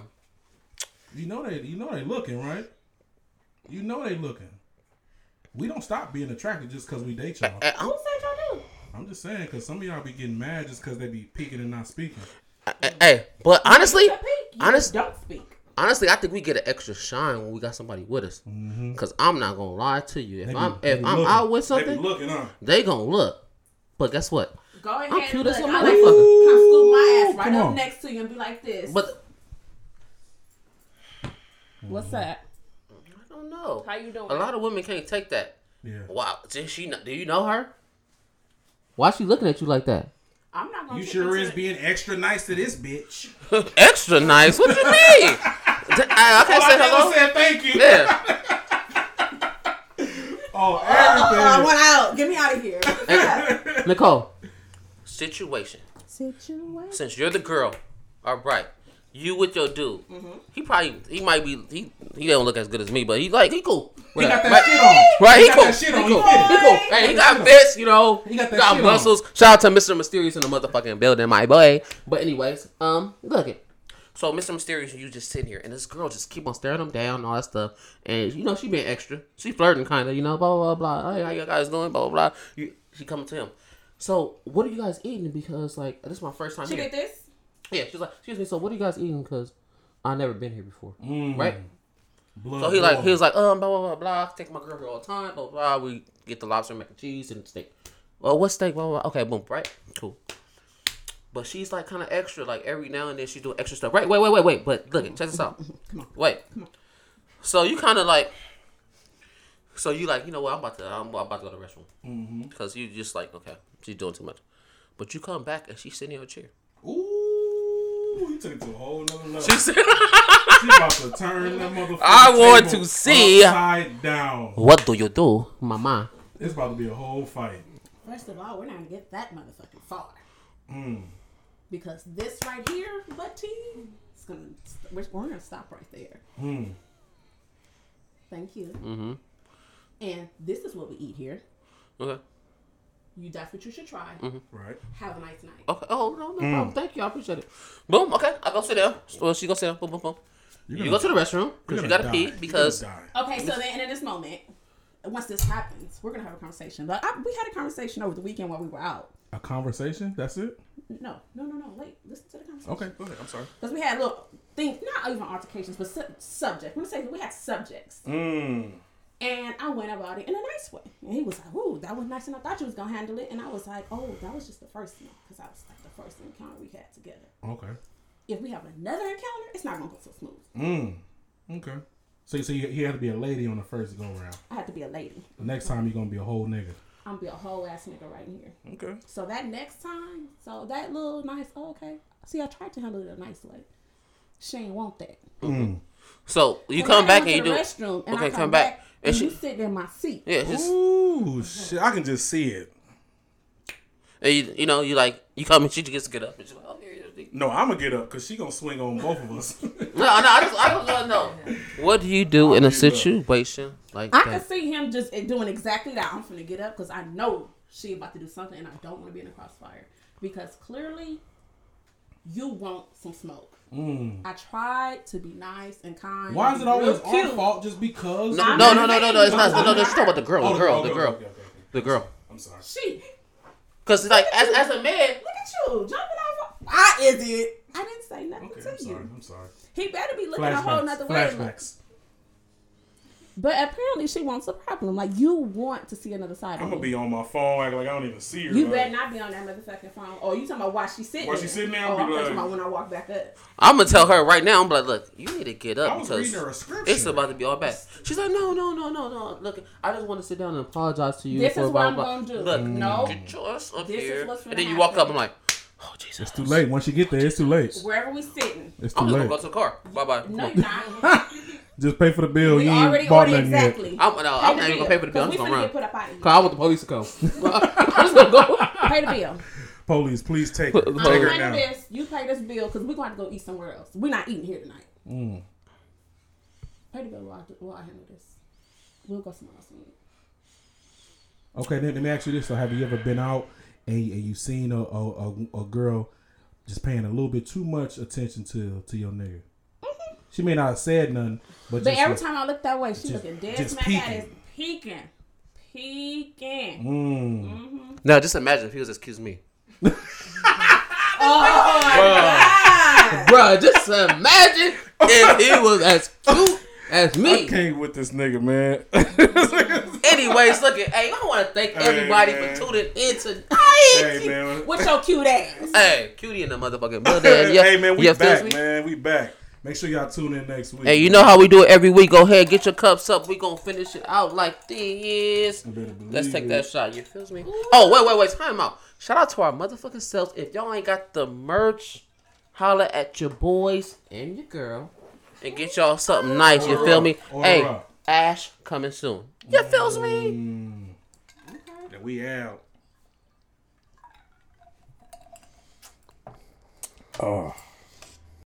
You know they you know they looking, right? You know they looking. We don't stop being attractive just because we date y'all. eh, I'm- Who said y'all do? I'm just saying because some of y'all be getting mad just because they be peeking and not speaking. eh, hey, but honestly, You speak, you honest- don't speak. honestly, I think we get an extra shine when we got somebody with us. Cause I'm not gonna lie to you. If be- I'm if I'm looking. out with They something, looking, huh? they gonna look. But guess what? Go ahead. I'm cute as look, a I like motherfucker. to Come scoop my ass right Come up on. next to you and be like this. But what's that? I don't know. How you doing? A lot of women can't take that. Yeah. Wow, did she? know- Do you know her? Why is she looking at you like that? I'm not gonna. You sure is it. being extra nice to this bitch. Extra nice. What you mean? I can't oh, say I hello. said thank you. Yeah. Oh, Oh, I want out. Get me out of here. What's? Nicole. Situation. Situation. Since you're the girl, all right. You with your dude. He probably he might be he he don't look as good as me, but he like he cool. He got that Right. shit on. Right, he, got cool. that shit on. He He cool. fit. He cool. Hey, he got bits, you know. He got that got shit on. muscles. Shout out to Mr. Mysterious in the motherfucking building, my boy. But anyways, um, look it. So Mr. Mysterious, you just sitting here, and this girl just keep on staring him down, all that stuff, and you know she being extra, she flirting kind of, you know, blah blah blah. Hey, how you guys doing? Blah blah blah. You, she coming to him. So what are you guys eating? Because like this is my first time She here. did this. Yeah, she's like, excuse me. So what are you guys eating? Because I never been here before, Mm. right? Blood So he like he was like, um, blah blah blah blah. Take my girl here all the time, blah blah. We get the lobster mac and cheese and steak. Well, what steak? Blah blah. blah. Okay, boom, right, cool. But she's like kind of extra. Like every now and then she's doing extra stuff. Right, wait, wait, wait, wait. But look, it, check this out. Wait. So you kind of like. So you like, you know what? I'm about to, I'm about to go to the restroom because you just like, okay, she's doing too much. But you come back and she's sitting in her chair. Ooh, you took it to a whole nother level. She's She about to turn that motherfucker. I want table to see- upside down. what do you do, mama? It's about to be a whole fight. First of all, we're not gonna get that motherfucking far. Mm. Because this right here, butt tea, it's gonna we're, we're gonna stop right there. Mm. Thank you. Mm-hmm. And this is what we eat here. Okay. You that's what you should try. Right. Have a nice night. Okay. Oh no, no Mm. problem. Thank you. I appreciate it. Boom. Okay. I go sit down. Well, she go sit down. Boom, boom, boom. You're You gonna- go to the restroom because you gotta die. pee because. Okay, so then in this moment, once this happens, we're gonna have a conversation. But I, we had a conversation over the weekend while we were out. A conversation. That's it. No, no, no, no. Wait, listen to the conversation. Okay. Go ahead. I'm sorry. Because we had little things, not even altercations, but su- subject. We're gonna say we had subjects. Mm. And I went about it in a nice way. And he was like, "Ooh, that was nice," and I thought you was gonna handle it. And I was like, "Oh, that was just the first one, because that was like the first encounter we had together. Okay. If we have another encounter, it's not gonna go so smooth. Mm. Okay. So, so you, he had to be a lady on the first go round. I had to be a lady. The next time you're gonna be a whole nigga. I'm gonna be a whole ass nigga right here. Okay. So that next time, so that little nice, oh, okay. See, I tried to handle it a nice way. She ain't want that. Mm. so you So come back and you do. restroom, and Okay, I come come back, back, and and, she- you sit in my seat. Yeah, just Ooh, shit! I can just see it. and you, you know you like you come and she just gets to get up and she's like, oh here it is. No, I'm gonna get up because she gonna swing on both of us. No, no, I just I just want to know what do you do in a get up. situation like that? I can see him just doing exactly that. I'm gonna get up because I know she about to do something, and I don't want to be in the crossfire because clearly you want some smoke. Mm. I tried to be nice and kind. Why is it always real our fault just because? No, no, no, no, no, no. It's not. No, no. you. She's talking about the girl. Oh, The girl. okay, The girl. okay, okay, okay. The girl. I'm sorry. She. Because like as as a man, Look at you jumping off. I is it? I didn't say nothing Okay, to I'm sorry. I'm sorry. He better be looking a whole nother way. Flashbacks. But apparently, she wants a problem. Like you want to see another side I'm of gonna me. be on my phone acting like I don't even see her. You like, better not be on that motherfucking phone. Oh, you talking about why she's sitting? While there. she sitting there, Oh, I'll I'm be talking like- about when I walk back up. I'm gonna tell her right now. I'm like, look, you need to get I up was because reading her a scripture. it's about to be all bad. She's like, no, no, no, no, no. Look, I just want to sit down and apologize to you. This for is what I'm gonna do. Look, No. get your ass up This is here, what's and gonna then you walk up. I'm like, oh Jesus, It's too late. Once you get there, it's too late. Wherever we sitting. It's too I'm just gonna go to the car. Bye bye. No, you're not. Just pay for the bill. we you already ain't bought ordered nothing yet. exactly. I'm, no, I'm the not even gonna pay for the bill. I'm 'cause just gonna finna run. put up out. Cause I want the police to come. I'm just gonna go. Pay the bill. Police, please take Put her. the I'm her police- paying now. this. You pay this bill because we're going to go eat somewhere else. We're not eating here tonight. Mm. Pay the bill while I, while I handle this. We'll go somewhere else. and. Okay, then let me ask you this: So, have you ever been out and, and you seen a, a, a, a girl just paying a little bit too much attention to to your nigga? She may not have said nothing, but, Mm-hmm. But just every like, time I look that way, she just- looking dead just smack at us, peeking. peeking, peeking. Mm. Now just imagine if he was excuse me. Oh my god! Bruh, just imagine if he was as cute as I me. can't with this nigga, man. Anyways, look at hey, I want to thank everybody man. for tuning in tonight. hey man. What's your cute ass? Hey, cutie in the motherfucking building. Yeah, hey man, we yeah, back, man. We back. Make sure y'all tune in next week. Hey, you know how we do it every week. Go ahead, get your cups up. We gonna finish it out like this. You better believe Let's take it. that shot. You feel me? Oh, wait, wait, wait. Time out. Shout out to our motherfucking selves. If y'all ain't got the merch, holla at your boys and your girl and get y'all something nice. You feel me? Hey. Ash coming soon. You feels me? Mm. That we out. Oh.